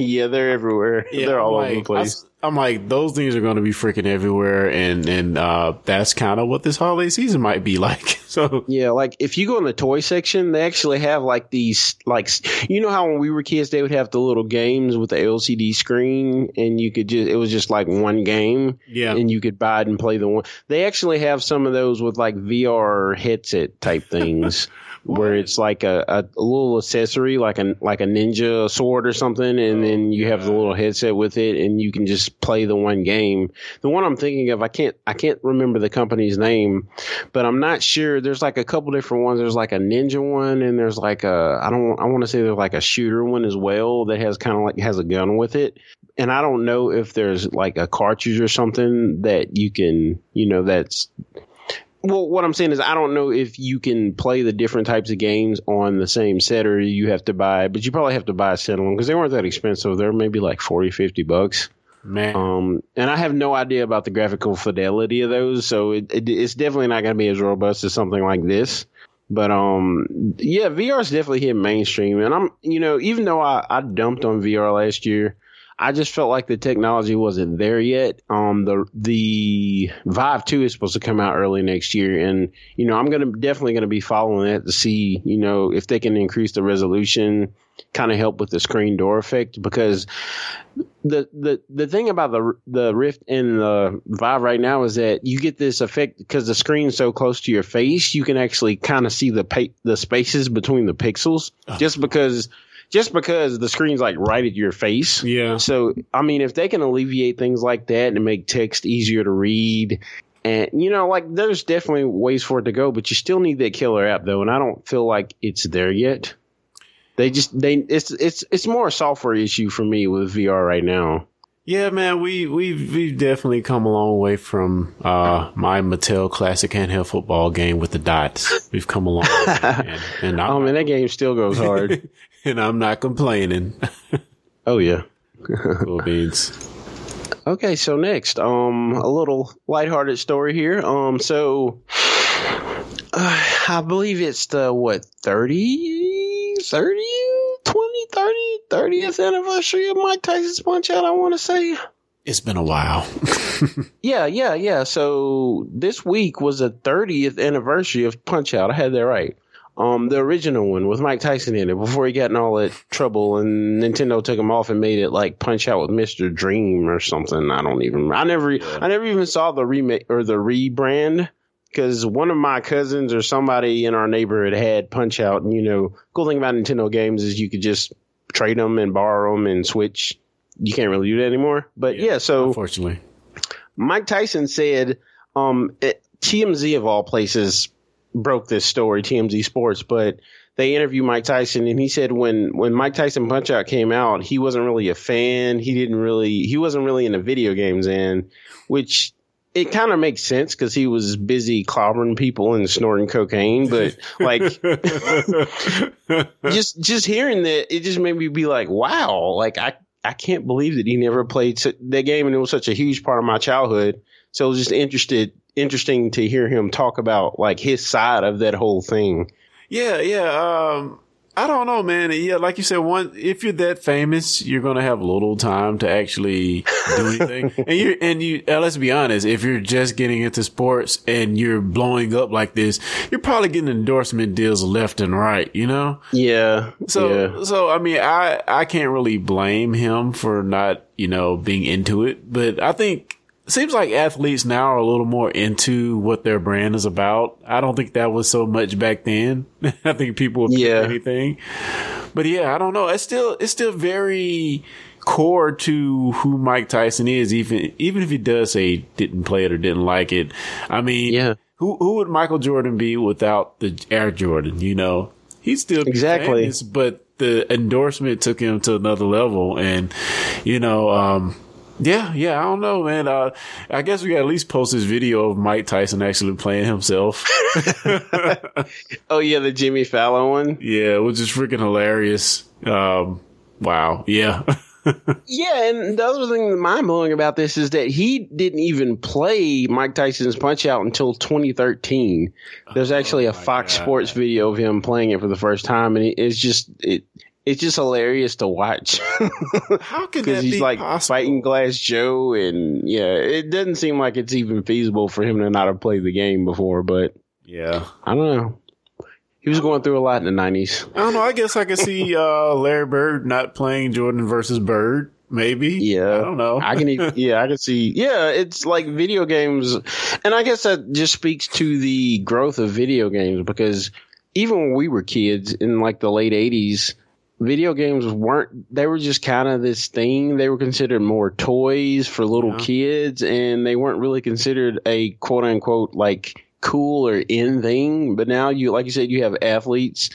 yeah, they're everywhere. Yeah, they're all like, over the place. I, am like, those things are going to be freaking everywhere, and and uh, that's kind of what this holiday season might be like. So yeah, like if you go in the toy section, they actually have like these like you know how when we were kids they would have the little games with the LCD screen, and you could just it was just like one game, yeah, and you could buy it and play the one. They actually have some of those with like VR headset type things. where it's like a, a, little accessory, like a like a ninja sword or something, and then oh, you have the little headset with it, and you can just play the one game. The one I'm thinking of, I can't I can't remember the company's name, but I'm not sure. There's like a couple different ones. There's like a ninja one, and there's like a I don't I want to say there's like a shooter one as well that has kind of like has a gun with it. And I don't know if there's like a cartridge or something that you can, you know, that's well, what I'm saying is, I don't know if you can play the different types of games on the same set or you have to buy, but you probably have to buy a set of them because they weren't that expensive. They're maybe like 40, 50 bucks. Man. Um, and I have no idea about the graphical fidelity of those, so it, it, it's definitely not going to be as robust as something like this. But um, yeah, VR is definitely hit mainstream, and I'm you know even though I, I dumped on VR last year, I just felt like the technology wasn't there yet. Um, the the Vive Two is supposed to come out early next year, and you know I'm gonna definitely gonna be following that to see you know if they can increase the resolution, kind of help with the screen door effect. Because the the the thing about the the Rift and the Vive right now is that you get this effect because the screen's so close to your face, you can actually kind of see the pa- the spaces between the pixels, just because just because the screen's like right at your face. Yeah. So, I mean, if they can alleviate things like that and make text easier to read, and you know, like there's definitely ways for it to go, but you still need that killer app though, and I don't feel like it's there yet. They just they it's it's it's more a software issue for me with VR right now. Yeah, man, we we've we've definitely come a long way from uh, my Mattel Classic handheld football game with the dots. We've come a long way, and, and oh man, that game still goes hard, and I'm not complaining. oh yeah, cool beans. Okay, so next, um, a little lighthearted story here. Um, so uh, I believe it's the what 30, 30, 20, 30, 30th anniversary of Mike Tyson's Punch Out. I want to say. It's been a while. yeah, yeah, yeah. So this week was the 30th anniversary of Punch Out. I had that right. Um, the original one with Mike Tyson in it before he got in all that trouble and Nintendo took him off and made it like Punch Out with Mr. Dream or something. I don't even, I never, I never even saw the remake or the rebrand because one of my cousins or somebody in our neighborhood had Punch Out. And you know, cool thing about Nintendo games is you could just trade them and borrow them and switch. You can't really do that anymore. But yeah, yeah so unfortunately, Mike Tyson said, um, it, TMZ of all places broke this story, TMZ Sports, but they interviewed Mike Tyson and he said when when Mike Tyson Punch Out came out, he wasn't really a fan. He didn't really he wasn't really into video games and which it kind of makes sense because he was busy clobbering people and snorting cocaine. But like, just just hearing that, it just made me be like, wow, like I I can't believe that he never played that game, and it was such a huge part of my childhood. So it was just interested interesting to hear him talk about like his side of that whole thing. Yeah, yeah. Um, I don't know, man. Yeah, like you said, one if you're that famous, you're gonna have little time to actually do anything. and you and you uh, let's be honest, if you're just getting into sports and you're blowing up like this, you're probably getting endorsement deals left and right. You know? Yeah. So yeah. so I mean, I I can't really blame him for not you know being into it, but I think seems like athletes now are a little more into what their brand is about. I don't think that was so much back then. I think people would yeah. anything. But yeah, I don't know. It's still it's still very core to who Mike Tyson is, even even if he does say he didn't play it or didn't like it. I mean, yeah. who who would Michael Jordan be without the Air Jordan? You know, he's still exactly, famous, but the endorsement took him to another level, and you know, um, yeah, yeah, I don't know, man. Uh, I guess we got at least post this video of Mike Tyson actually playing himself. oh yeah, the Jimmy Fallon one. Yeah, which is freaking hilarious. Um, wow, yeah. yeah, and the other thing that mind blowing about this is that he didn't even play Mike Tyson's Punch Out until 2013. There's actually oh, a Fox God. Sports video of him playing it for the first time, and it's just it it's just hilarious to watch. How could Because he's be like possible? fighting Glass Joe, and yeah, it doesn't seem like it's even feasible for him to not have played the game before. But Yeah, I don't know. He was going through a lot in the nineties. I don't know. I guess I could see uh, Larry Bird not playing Jordan versus Bird. Maybe. Yeah, I don't know. I can, e- yeah, I can see. Yeah, it's like video games, and I guess that just speaks to the growth of video games because even when we were kids in like the late 80s, video games weren't they were just kind of this thing they were considered more toys for little yeah. kids and they weren't really considered a quote unquote like cool or in thing but now you like you said you have athletes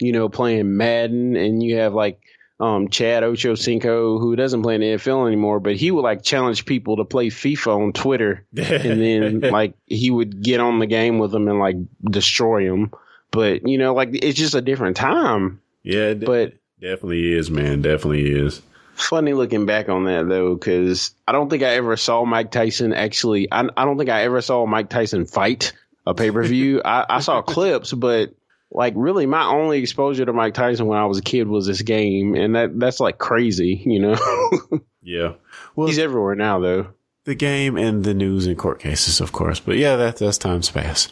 you know playing madden and you have like um, Chad Ochocinco, who doesn't play in the NFL anymore, but he would like challenge people to play FIFA on Twitter, and then like he would get on the game with them and like destroy them. But you know, like it's just a different time. Yeah, but definitely is, man. Definitely is. Funny looking back on that though, because I don't think I ever saw Mike Tyson actually. I, I don't think I ever saw Mike Tyson fight a pay per view. I, I saw clips, but like really my only exposure to Mike Tyson when I was a kid was this game, and that that's like crazy, you know. yeah, well, he's everywhere now though. The game and the news and court cases, of course, but yeah, that that's time's pass.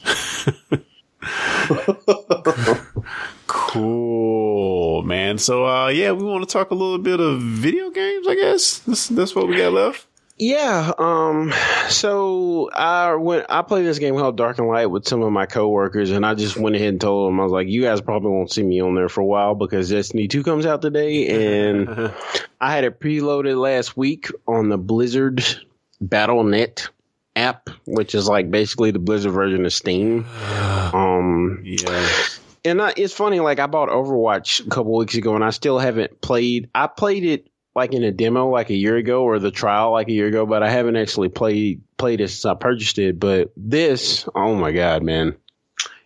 cool, man. So, uh, yeah, we want to talk a little bit of video games. I guess that's that's what we got left. Yeah. Um. So I went. I played this game called Dark and Light with some of my coworkers, and I just went ahead and told them I was like, "You guys probably won't see me on there for a while because Destiny Two comes out today, and I had it preloaded last week on the Blizzard BattleNet app, which is like basically the Blizzard version of Steam. Um. Yeah. And I, it's funny, like I bought Overwatch a couple weeks ago, and I still haven't played. I played it like in a demo like a year ago or the trial like a year ago, but I haven't actually played played it since I purchased it. But this, oh my god, man!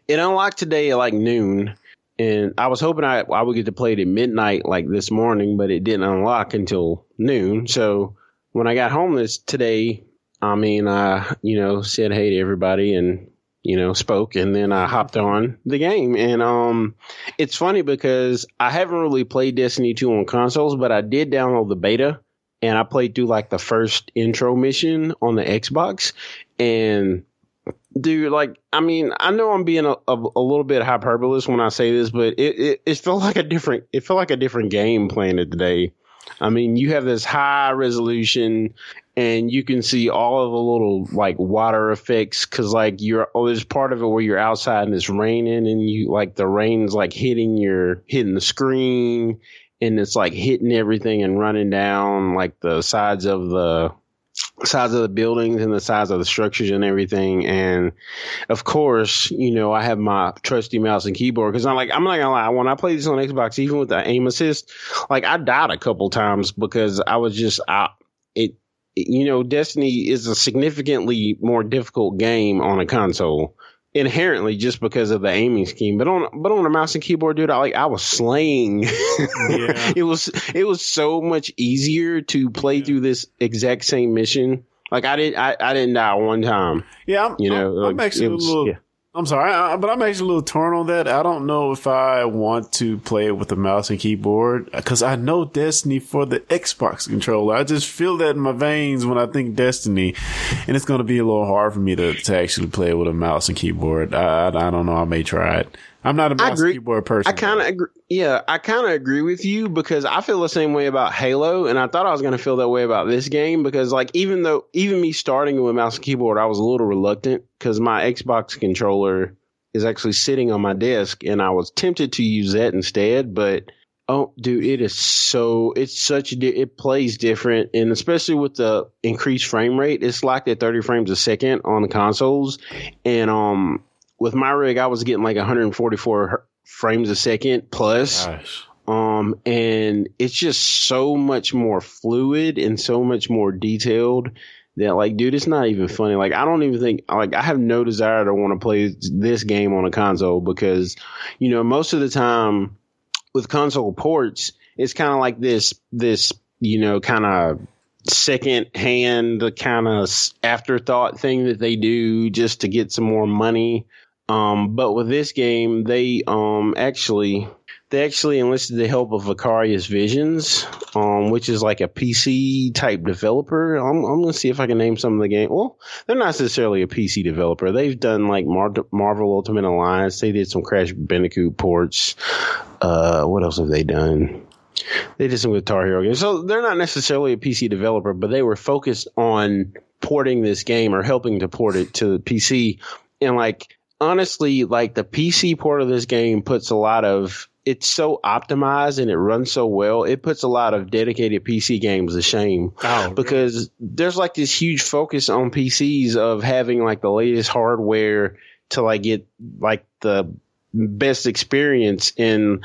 It unlocked today at like noon, and I was hoping I I would get to play it at midnight like this morning, but it didn't unlock until noon. So when I got home this today, I mean, I you know said hey to everybody and you know, spoke and then I hopped on the game. And um it's funny because I haven't really played Destiny 2 on consoles, but I did download the beta and I played through like the first intro mission on the Xbox and dude like I mean, I know I'm being a, a, a little bit hyperbolous when I say this, but it, it it felt like a different it felt like a different game playing it today. I mean, you have this high resolution and you can see all of the little like water effects because like you're oh there's part of it where you're outside and it's raining and you like the rain's like hitting your hitting the screen and it's like hitting everything and running down like the sides of the sides of the buildings and the size of the structures and everything. And of course you know i have my trusty mouse and keyboard because i'm like i'm not gonna lie when i play this on xbox even with the aim assist like i died a couple times because i was just out it you know, Destiny is a significantly more difficult game on a console inherently just because of the aiming scheme. But on but on a mouse and keyboard, dude, I like I was slaying. yeah. it was it was so much easier to play yeah. through this exact same mission. Like I did I, I didn't die one time. Yeah, I'm, you know, I'm, I'm actually was, a little yeah. I'm sorry, I, but I'm actually a little torn on that. I don't know if I want to play it with a mouse and keyboard because I know Destiny for the Xbox controller. I just feel that in my veins when I think Destiny, and it's going to be a little hard for me to, to actually play it with a mouse and keyboard. I, I, I don't know. I may try it. I'm not a mouse keyboard person. I kind of agree. Yeah, I kind of agree with you because I feel the same way about Halo, and I thought I was going to feel that way about this game because, like, even though even me starting with mouse and keyboard, I was a little reluctant because my Xbox controller is actually sitting on my desk, and I was tempted to use that instead. But oh, dude, it is so it's such it plays different, and especially with the increased frame rate, it's locked at 30 frames a second on the consoles, and um with my rig, I was getting like 144 frames a second plus. Gosh. Um, and it's just so much more fluid and so much more detailed that like, dude, it's not even funny. Like, I don't even think, like, I have no desire to want to play this game on a console because, you know, most of the time with console ports, it's kind of like this, this, you know, kind of second hand kind of afterthought thing that they do just to get some more money um, but with this game, they um actually they actually enlisted the help of Vicarious Visions, um, which is like a PC type developer. I'm, I'm gonna see if I can name some of the game. Well, they're not necessarily a PC developer. They've done like Mar- Marvel Ultimate Alliance. They did some Crash Bandicoot ports. Uh, what else have they done? They did some Guitar Hero games. So they're not necessarily a PC developer, but they were focused on porting this game or helping to port it to the PC. And like honestly, like the PC port of this game puts a lot of it's so optimized and it runs so well. It puts a lot of dedicated PC games to shame Oh, because there's like this huge focus on PCs of having like the latest hardware to like get like the best experience and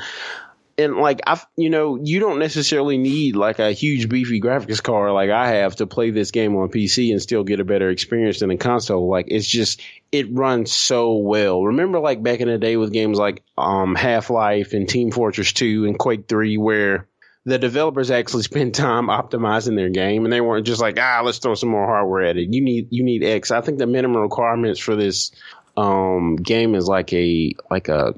and like I you know you don't necessarily need like a huge beefy graphics card like I have to play this game on PC and still get a better experience than a console. Like it's just it runs so well. Remember like back in the day with games like um Half-Life and Team Fortress 2 and Quake 3 where the developers actually spent time optimizing their game and they weren't just like ah let's throw some more hardware at it. You need you need X. I think the minimum requirements for this um game is like a like a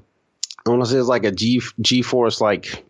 I want to say it's like a G G Force like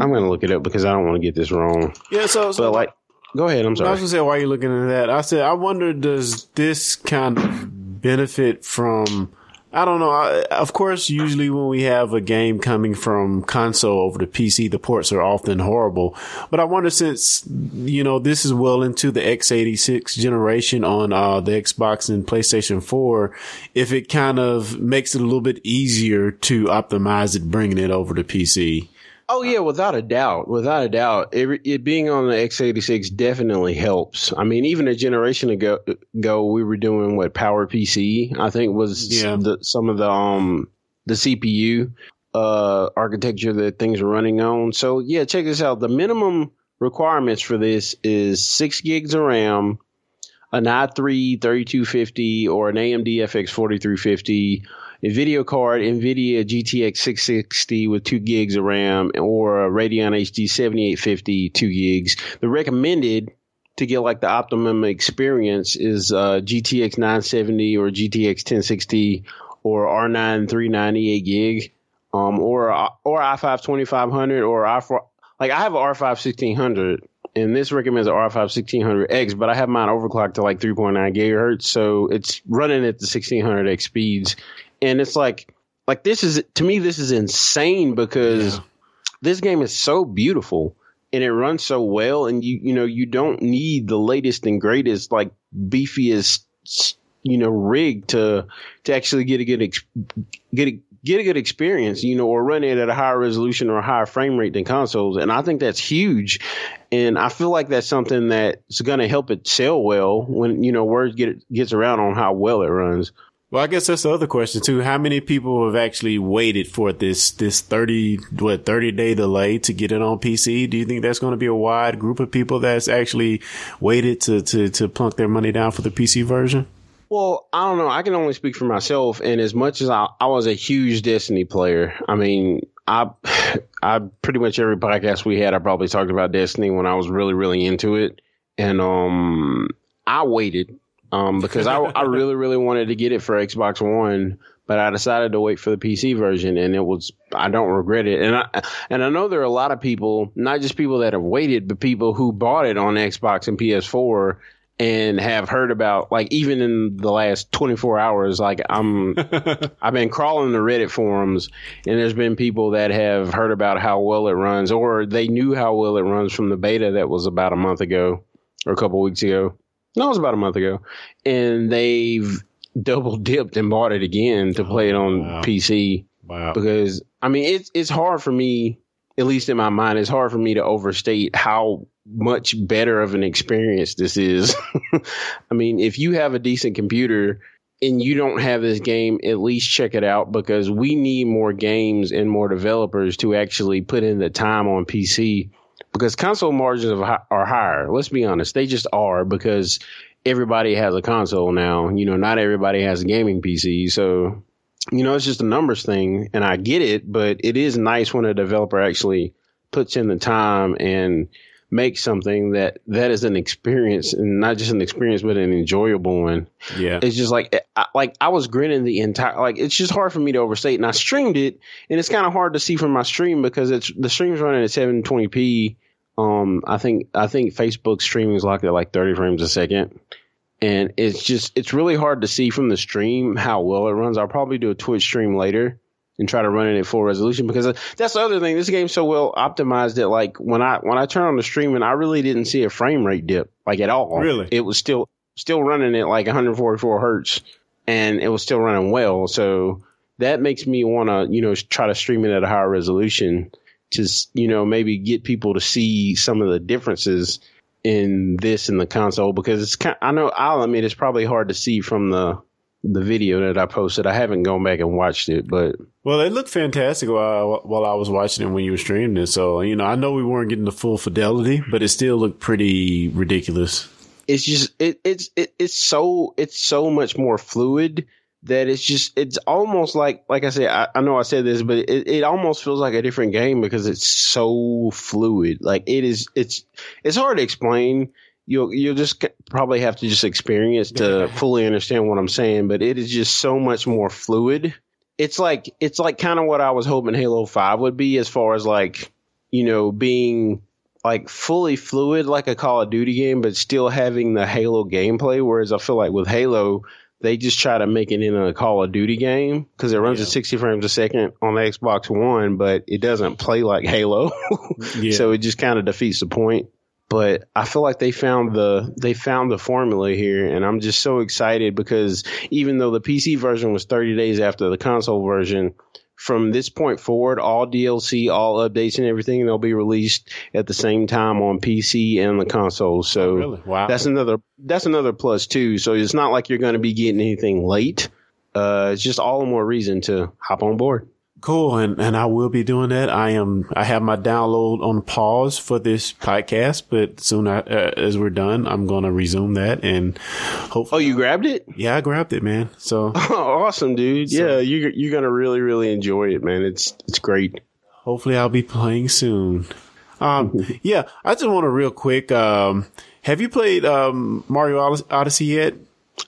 I'm gonna look it up because I don't want to get this wrong. Yeah, so, so But like, go ahead. I'm sorry. I was gonna say, why are you looking at that? I said, I wonder, does this kind of benefit from? I don't know. I, of course, usually when we have a game coming from console over to PC, the ports are often horrible. But I wonder, since you know this is well into the x86 generation on uh, the Xbox and PlayStation 4, if it kind of makes it a little bit easier to optimize it, bringing it over to PC. Oh yeah, without a doubt, without a doubt, it, it being on the x86 definitely helps. I mean, even a generation ago, ago we were doing what Power PC, I think was Yeah. the, some of the um the CPU uh architecture that things are running on. So yeah, check this out. The minimum requirements for this is six gigs of RAM, an i3 3250 or an AMD FX 4350, a video card, NVIDIA GTX 660 with two gigs of RAM, or a Radeon HD 7850 two gigs. The recommended to get like the optimum experience is uh, GTX 970 or GTX 1060 or R9 398 gig, um, or or i5 2500 or i4 like I have an R5 1600 and this recommends an R5 1600X, but I have mine overclocked to like 3.9 gigahertz, so it's running at the 1600X speeds, and it's like like this is to me this is insane because Yeah. this game is so beautiful and it runs so well, and you you know you don't need the latest and greatest like beefiest you know rig to to actually get a good ex- get a get a good experience, you know, or run it at a higher resolution or a higher frame rate than consoles. And I think that's huge. And I feel like that's something that's going to help it sell well when, you know, word get, gets around on how well it runs. Well, I guess that's the other question too. How many people have actually waited for this this thirty what thirty day delay to get it on PC? Do you think that's going to be a wide group of people that's actually waited to to to plunk their money down for the PC version? Well, I don't know. I can only speak for myself. And as much as I, I was a huge Destiny player, I mean, I, I pretty much every podcast we had, I probably talked about Destiny when I was really, really into it. And, um, I waited, um, because I, I really, really wanted to get it for Xbox One, but I decided to wait for the PC version and it was, I don't regret it. And I, and I know there are a lot of people, not just people that have waited, but people who bought it on Xbox and PS4 and have heard about like even in the last 24 hours like i'm i've been crawling the reddit forums and there's been people that have heard about how well it runs or they knew how well it runs from the beta that was about a month ago or a couple weeks ago no it was about a month ago and they've double dipped and bought it again to play it oh, on wow. pc Wow. because I mean it's it's hard for me, at least in my mind, it's hard for me to overstate how much better of an experience this is. I mean, if you have a decent computer and you don't have this game, at least check it out because we need more games and more developers to actually put in the time on PC because console margins are higher. Let's be honest, they just are because everybody has a console now. You know, not everybody has a gaming PC, so you know, it's just a numbers thing, and I get it, but it is nice when a developer actually puts in the time and makes something that that is an experience, and not just an experience, but an enjoyable one. Yeah. It's just like, I, like I was grinning the entire, like it's just hard for me to overstate, and I streamed it, and it's kind of hard to see from my stream because it's the stream's running at 720p. Um, I think I think Facebook streaming is locked at like 30 frames a second and it's just it's really hard to see from the stream how well it runs. I'll probably do a Twitch stream later and try to run it at full resolution because that's the other thing. This game's so well optimized that like when I when I turn on the stream and I really didn't see a frame rate dip like at all. Really? it was still still running at like 144 hertz. and it was still running well. So that makes me want to, you know, try to stream it at a higher resolution to, you know, maybe get people to see some of the differences in this and the console because it's kind. I know I'll admit it's probably hard to see from the the video that I posted. I haven't gone back and watched it, but well, it looked fantastic while while I was watching it when you were streaming it. So you know, I know we weren't getting the full fidelity, but it still looked pretty ridiculous. It's just it, it's it, it's so it's so much more fluid that it's just it's almost like like I said I, I know I said this but it, it almost feels like a different game because it's so fluid. Like it is it's it's hard to explain. You'll you'll just probably have to just experience to fully understand what I'm saying but it is just so much more fluid. It's like it's like kind of what I was hoping Halo 5 would be as far as like you know being like fully fluid like a Call of Duty game but still having the Halo gameplay whereas I feel like with Halo they just try to make it in a Call of Duty game because it runs yeah. at 60 frames a second on the Xbox One, but it doesn't play like Halo. yeah. So it just kind of defeats the point. But I feel like they found the they found the formula here, and I'm just so excited because even though the PC version was 30 days after the console version, from this point forward, all DLC, all updates and everything, they'll be released at the same time on PC and the console. So oh, really? wow. that's another, that's another plus too. So it's not like you're going to be getting anything late. Uh, it's just all the more reason to hop on board. Cool, and and I will be doing that. I am. I have my download on pause for this podcast, but soon I, uh, as we're done, I'm going to resume that and hopefully. Oh, you grabbed it? Yeah, I grabbed it, man. So oh, awesome, dude. So, yeah, you you're gonna really really enjoy it, man. It's it's great. Hopefully, I'll be playing soon. Um, yeah, I just want to real quick. Um, have you played um Mario Odyssey yet?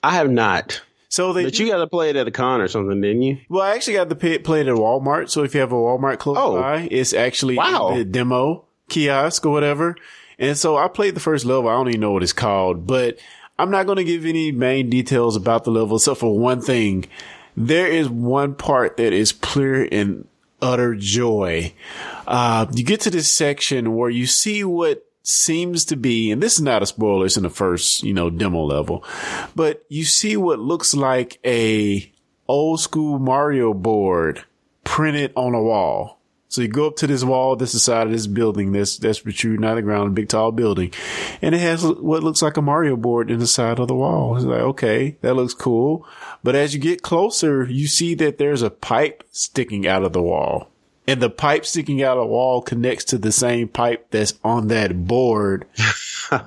I have not. So they, but you got to play it at a con or something, didn't you? Well, I actually got to pay, play it at Walmart. So if you have a Walmart close oh. by, it's actually wow. the demo kiosk or whatever. And so I played the first level. I don't even know what it's called, but I'm not going to give any main details about the level except for one thing. There is one part that is clear and utter joy. Uh, you get to this section where you see what seems to be, and this is not a spoiler, it's in the first, you know, demo level, but you see what looks like a old school Mario board printed on a wall. So you go up to this wall, this is the side of this building that's, that's protruding out of the ground, a big tall building. And it has what looks like a Mario board in the side of the wall. It's like, okay, that looks cool. But as you get closer, you see that there's a pipe sticking out of the wall and the pipe sticking out of the wall connects to the same pipe that's on that board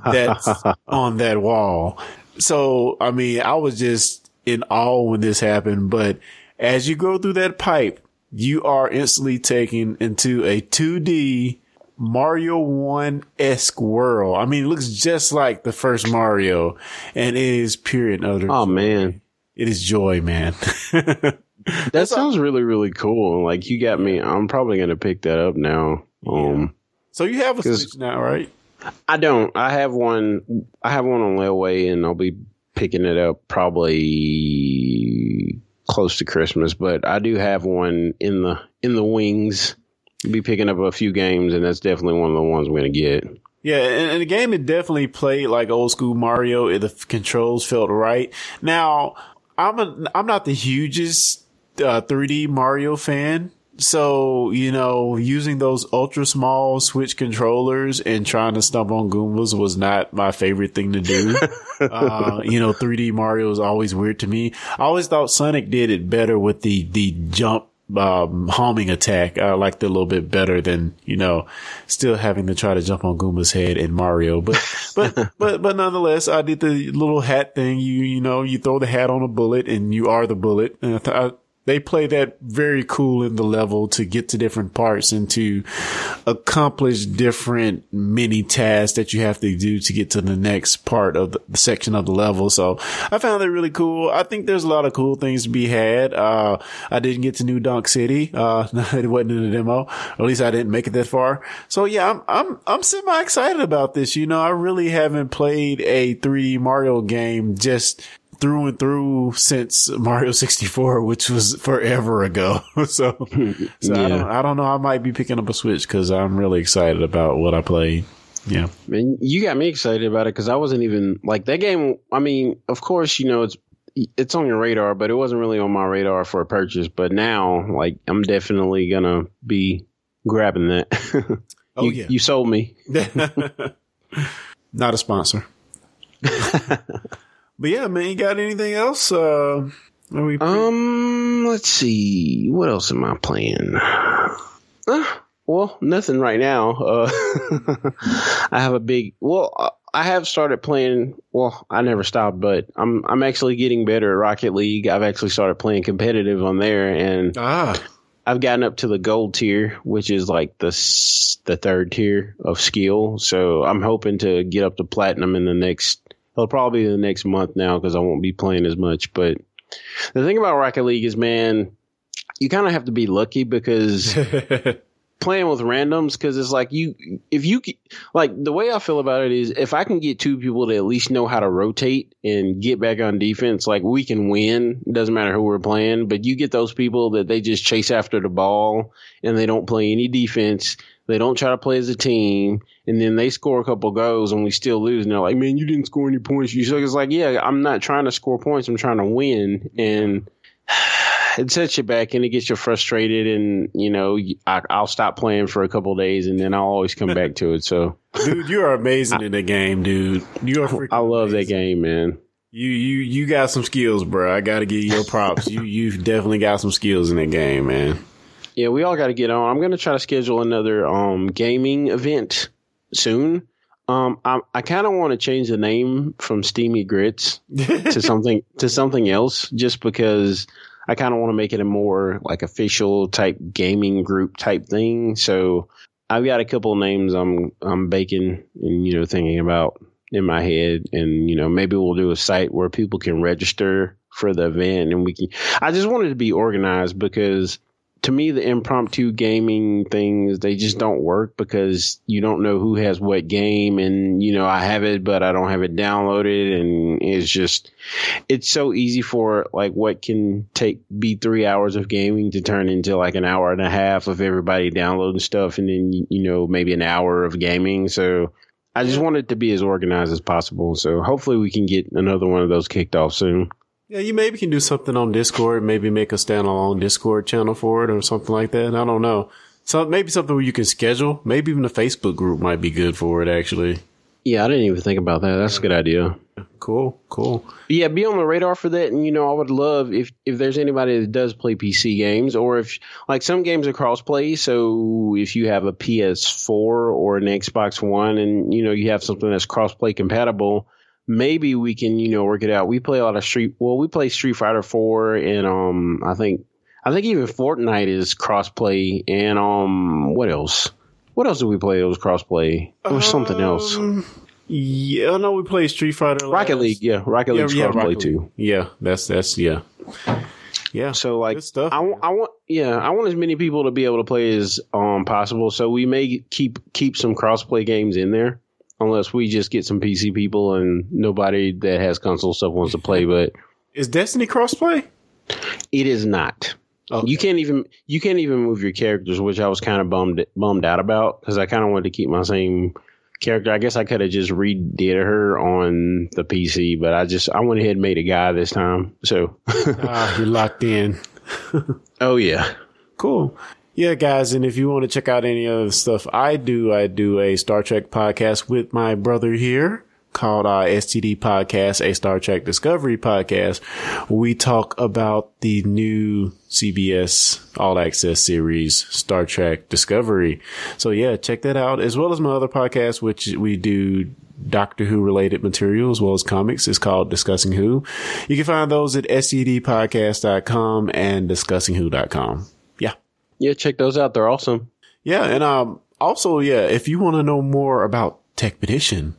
that's on that wall. So, I mean, I was just in awe when this happened, but as you go through that pipe, you are instantly taken into a 2D Mario 1 esque world. I mean, it looks just like the first Mario and it is pure and utter. Oh, man. It is joy, man. that sounds really really cool. Like you got me. I'm probably gonna pick that up now. Um, so you have a Switch now, right? I don't. I have one. I have one on layaway, and I'll be picking it up probably close to Christmas. But I do have one in the in the wings. Be picking up a few games, and that's definitely one of the ones I'm gonna get. Yeah, and, and the game it definitely played like old school Mario. The controls felt right. Now, I'm a, I'm not the hugest uh, 3D Mario fan. So, you know, using those ultra small Switch controllers and trying to stump on Goombas was not my favorite thing to do. uh, you know, 3D Mario is always weird to me. I always thought Sonic did it better with the, the jump um, homing attack. I liked it a little bit better than, you know, still having to try to jump on Goomba's head in Mario. But, but, but, but nonetheless, I did the little hat thing. You, you know, you throw the hat on a bullet and you are the bullet. And I, th- they play that very cool in the level to get to different parts and to accomplish different mini tasks that you have to do to get to the next part of the section of the level. So I found that really cool. I think there's a lot of cool things to be had. Uh, I didn't get to New Donk City. Uh, it wasn't in the demo, at least I didn't make it that far. So yeah, I'm, I'm, I'm semi excited about this. You know, I really haven't played a 3D Mario game just through and through since Mario 64, which was forever ago. so, so yeah. I, don't, I don't know. I might be picking up a Switch because I'm really excited about what I played. Yeah. Man, you got me excited about it because I wasn't even like that game. I mean, of course, you know, it's, it's on your radar, but it wasn't really on my radar for a purchase. But now, like, I'm definitely gonna be grabbing that. Oh you, yeah, you sold me. not a sponsor. But yeah, man, you got anything else? Uh? Pre- Um, let's see. What else am I playing? Uh, well, nothing right now. Uh, I have a big. Well, uh, I have started playing. Well, I never stopped, but I'm I'm actually getting better at Rocket League. I've actually started playing competitive on there, and ah, I've gotten up to the gold tier, which is like the the third tier of skill. So I'm hoping to get up to platinum in the next. It'll probably be the next month now because I won't be playing as much. But the thing about Rocket League is, man, you kind of have to be lucky because playing with randoms because it's like you if you like the way I feel about it is if I can get two people to at least know how to rotate and get back on defense, like we can win. It doesn't matter who we're playing, but you get those people that they just chase after the ball and they don't play any defense. They don't try to play as a team, and then they score a couple goals and we still lose. And they're like, "Man, you didn't score any points." You so it's like, yeah, I'm not trying to score points. I'm trying to win, and it sets you back and it gets you frustrated and you know I, i'll stop playing for a couple days and then i'll always come back to it so dude, you are amazing in the game, dude. You are. freaking i love that game man You you you got some skills, bro. I got to give you your props. you you've definitely got some skills in that game, man. Yeah we all got to get on i'm going to try to schedule another um gaming event soon um i, I kind of want to change the name from steamy grits to something to something else just because I kind of want to make it a more like official type gaming group type thing. So I've got a couple of names I'm I'm baking and you know thinking about in my head, and you know maybe we'll do a site where people can register for the event, and we can. I just wanted to be organized because to me the impromptu gaming things they just don't work because you don't know who has what game, and you know I have it but I don't have it downloaded, and it's just it's so easy for like what can take be three hours of gaming to turn into like an hour and a half of everybody downloading stuff and then you know maybe an hour of gaming. So i just want it to be as organized as possible. So hopefully we can get another one of those kicked off soon Yeah, you maybe can do something on Discord. Maybe make a standalone Discord channel for it or something like that. I don't know. So maybe something where you can schedule. Maybe even a Facebook group might be good for it. Actually, yeah i didn't even think about that that's a good idea cool, cool. Yeah, be on the radar for that. And you know, I would love if if there's anybody that does play PC games, or if like some games are crossplay. So if you have a PS4 or an Xbox One, and you know you have something that's crossplay compatible, maybe we can you know work it out. We play a lot of Street. Well, we play Street Fighter 4, and um, I think I think even Fortnite is crossplay, and um, what else? What else did we play that was crossplay? There was something else. Um, Yeah, no, we played Street Fighter. Rocket League, yeah, Rocket League's crossplay Rocket too. Yeah, that's that's yeah, yeah. So like stuff, I, I want yeah, I want as many people to be able to play as um possible. So we may keep keep some crossplay games in there unless we just get some PC people and nobody that has console stuff wants to play, but Is Destiny crossplay? it is not. Okay. You can't even you can't even move your characters, which I was kind of bummed bummed out about because I kind of wanted to keep my same character. I guess I could have just redid her on the PC, but I just I went ahead and made a guy this time. So, Ah, you're locked in. oh yeah, Cool. Yeah, guys, and if you want to check out any other stuff I do, I do a Star Trek podcast with my brother here called uh, STD Podcast, a Star Trek Discovery podcast. We talk about the new CBS All Access series, Star Trek Discovery. So yeah, check that out, as well as my other podcast, which we do Doctor Who related material as well as comics. It's called Discussing Who. You can find those at stdpodcast.com and discussingwho.com. Yeah. Check those out; they're awesome. Yeah, and um, also, yeah, if you want to know more about TechPedition,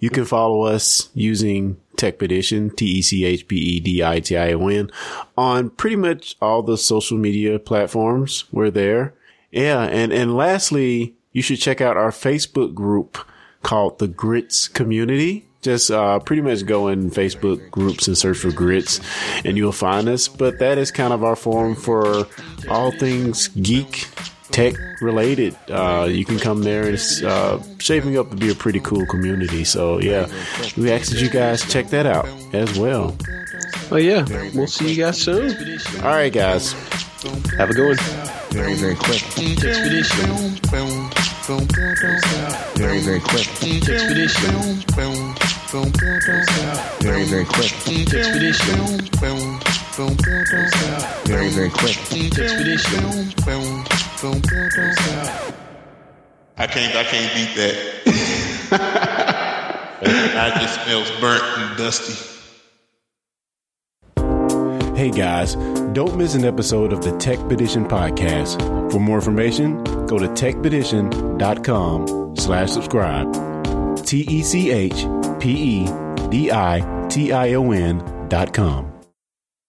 you can follow us using TechPedition, T-E-C-H-P-E-D-I-T-I-O-N, on pretty much all the social media platforms. We're there. Yeah, and, and lastly, you should check out our Facebook group called the Grits Community. Just uh, pretty much go in Facebook groups and search for Grits, and you'll find us. But that is kind of our forum for all things geek, tech related. Uh, you can come there and it's uh, shaping up to be a pretty cool community. So yeah, we ask that you guys check that out as well. Oh yeah, we'll see you guys soon. All right, guys. Have a good one. Very, very quick. Expedition. Very, very quick. Expedition. Very, very quick. Expedition. Very, very quick. Expedition. I can't I can't beat that. I just smells burnt and dusty. Hey guys, don't miss an episode of the TechPedition podcast. For more information, go to techpedition.com slash subscribe. T E C H P E D I T I O N dot com.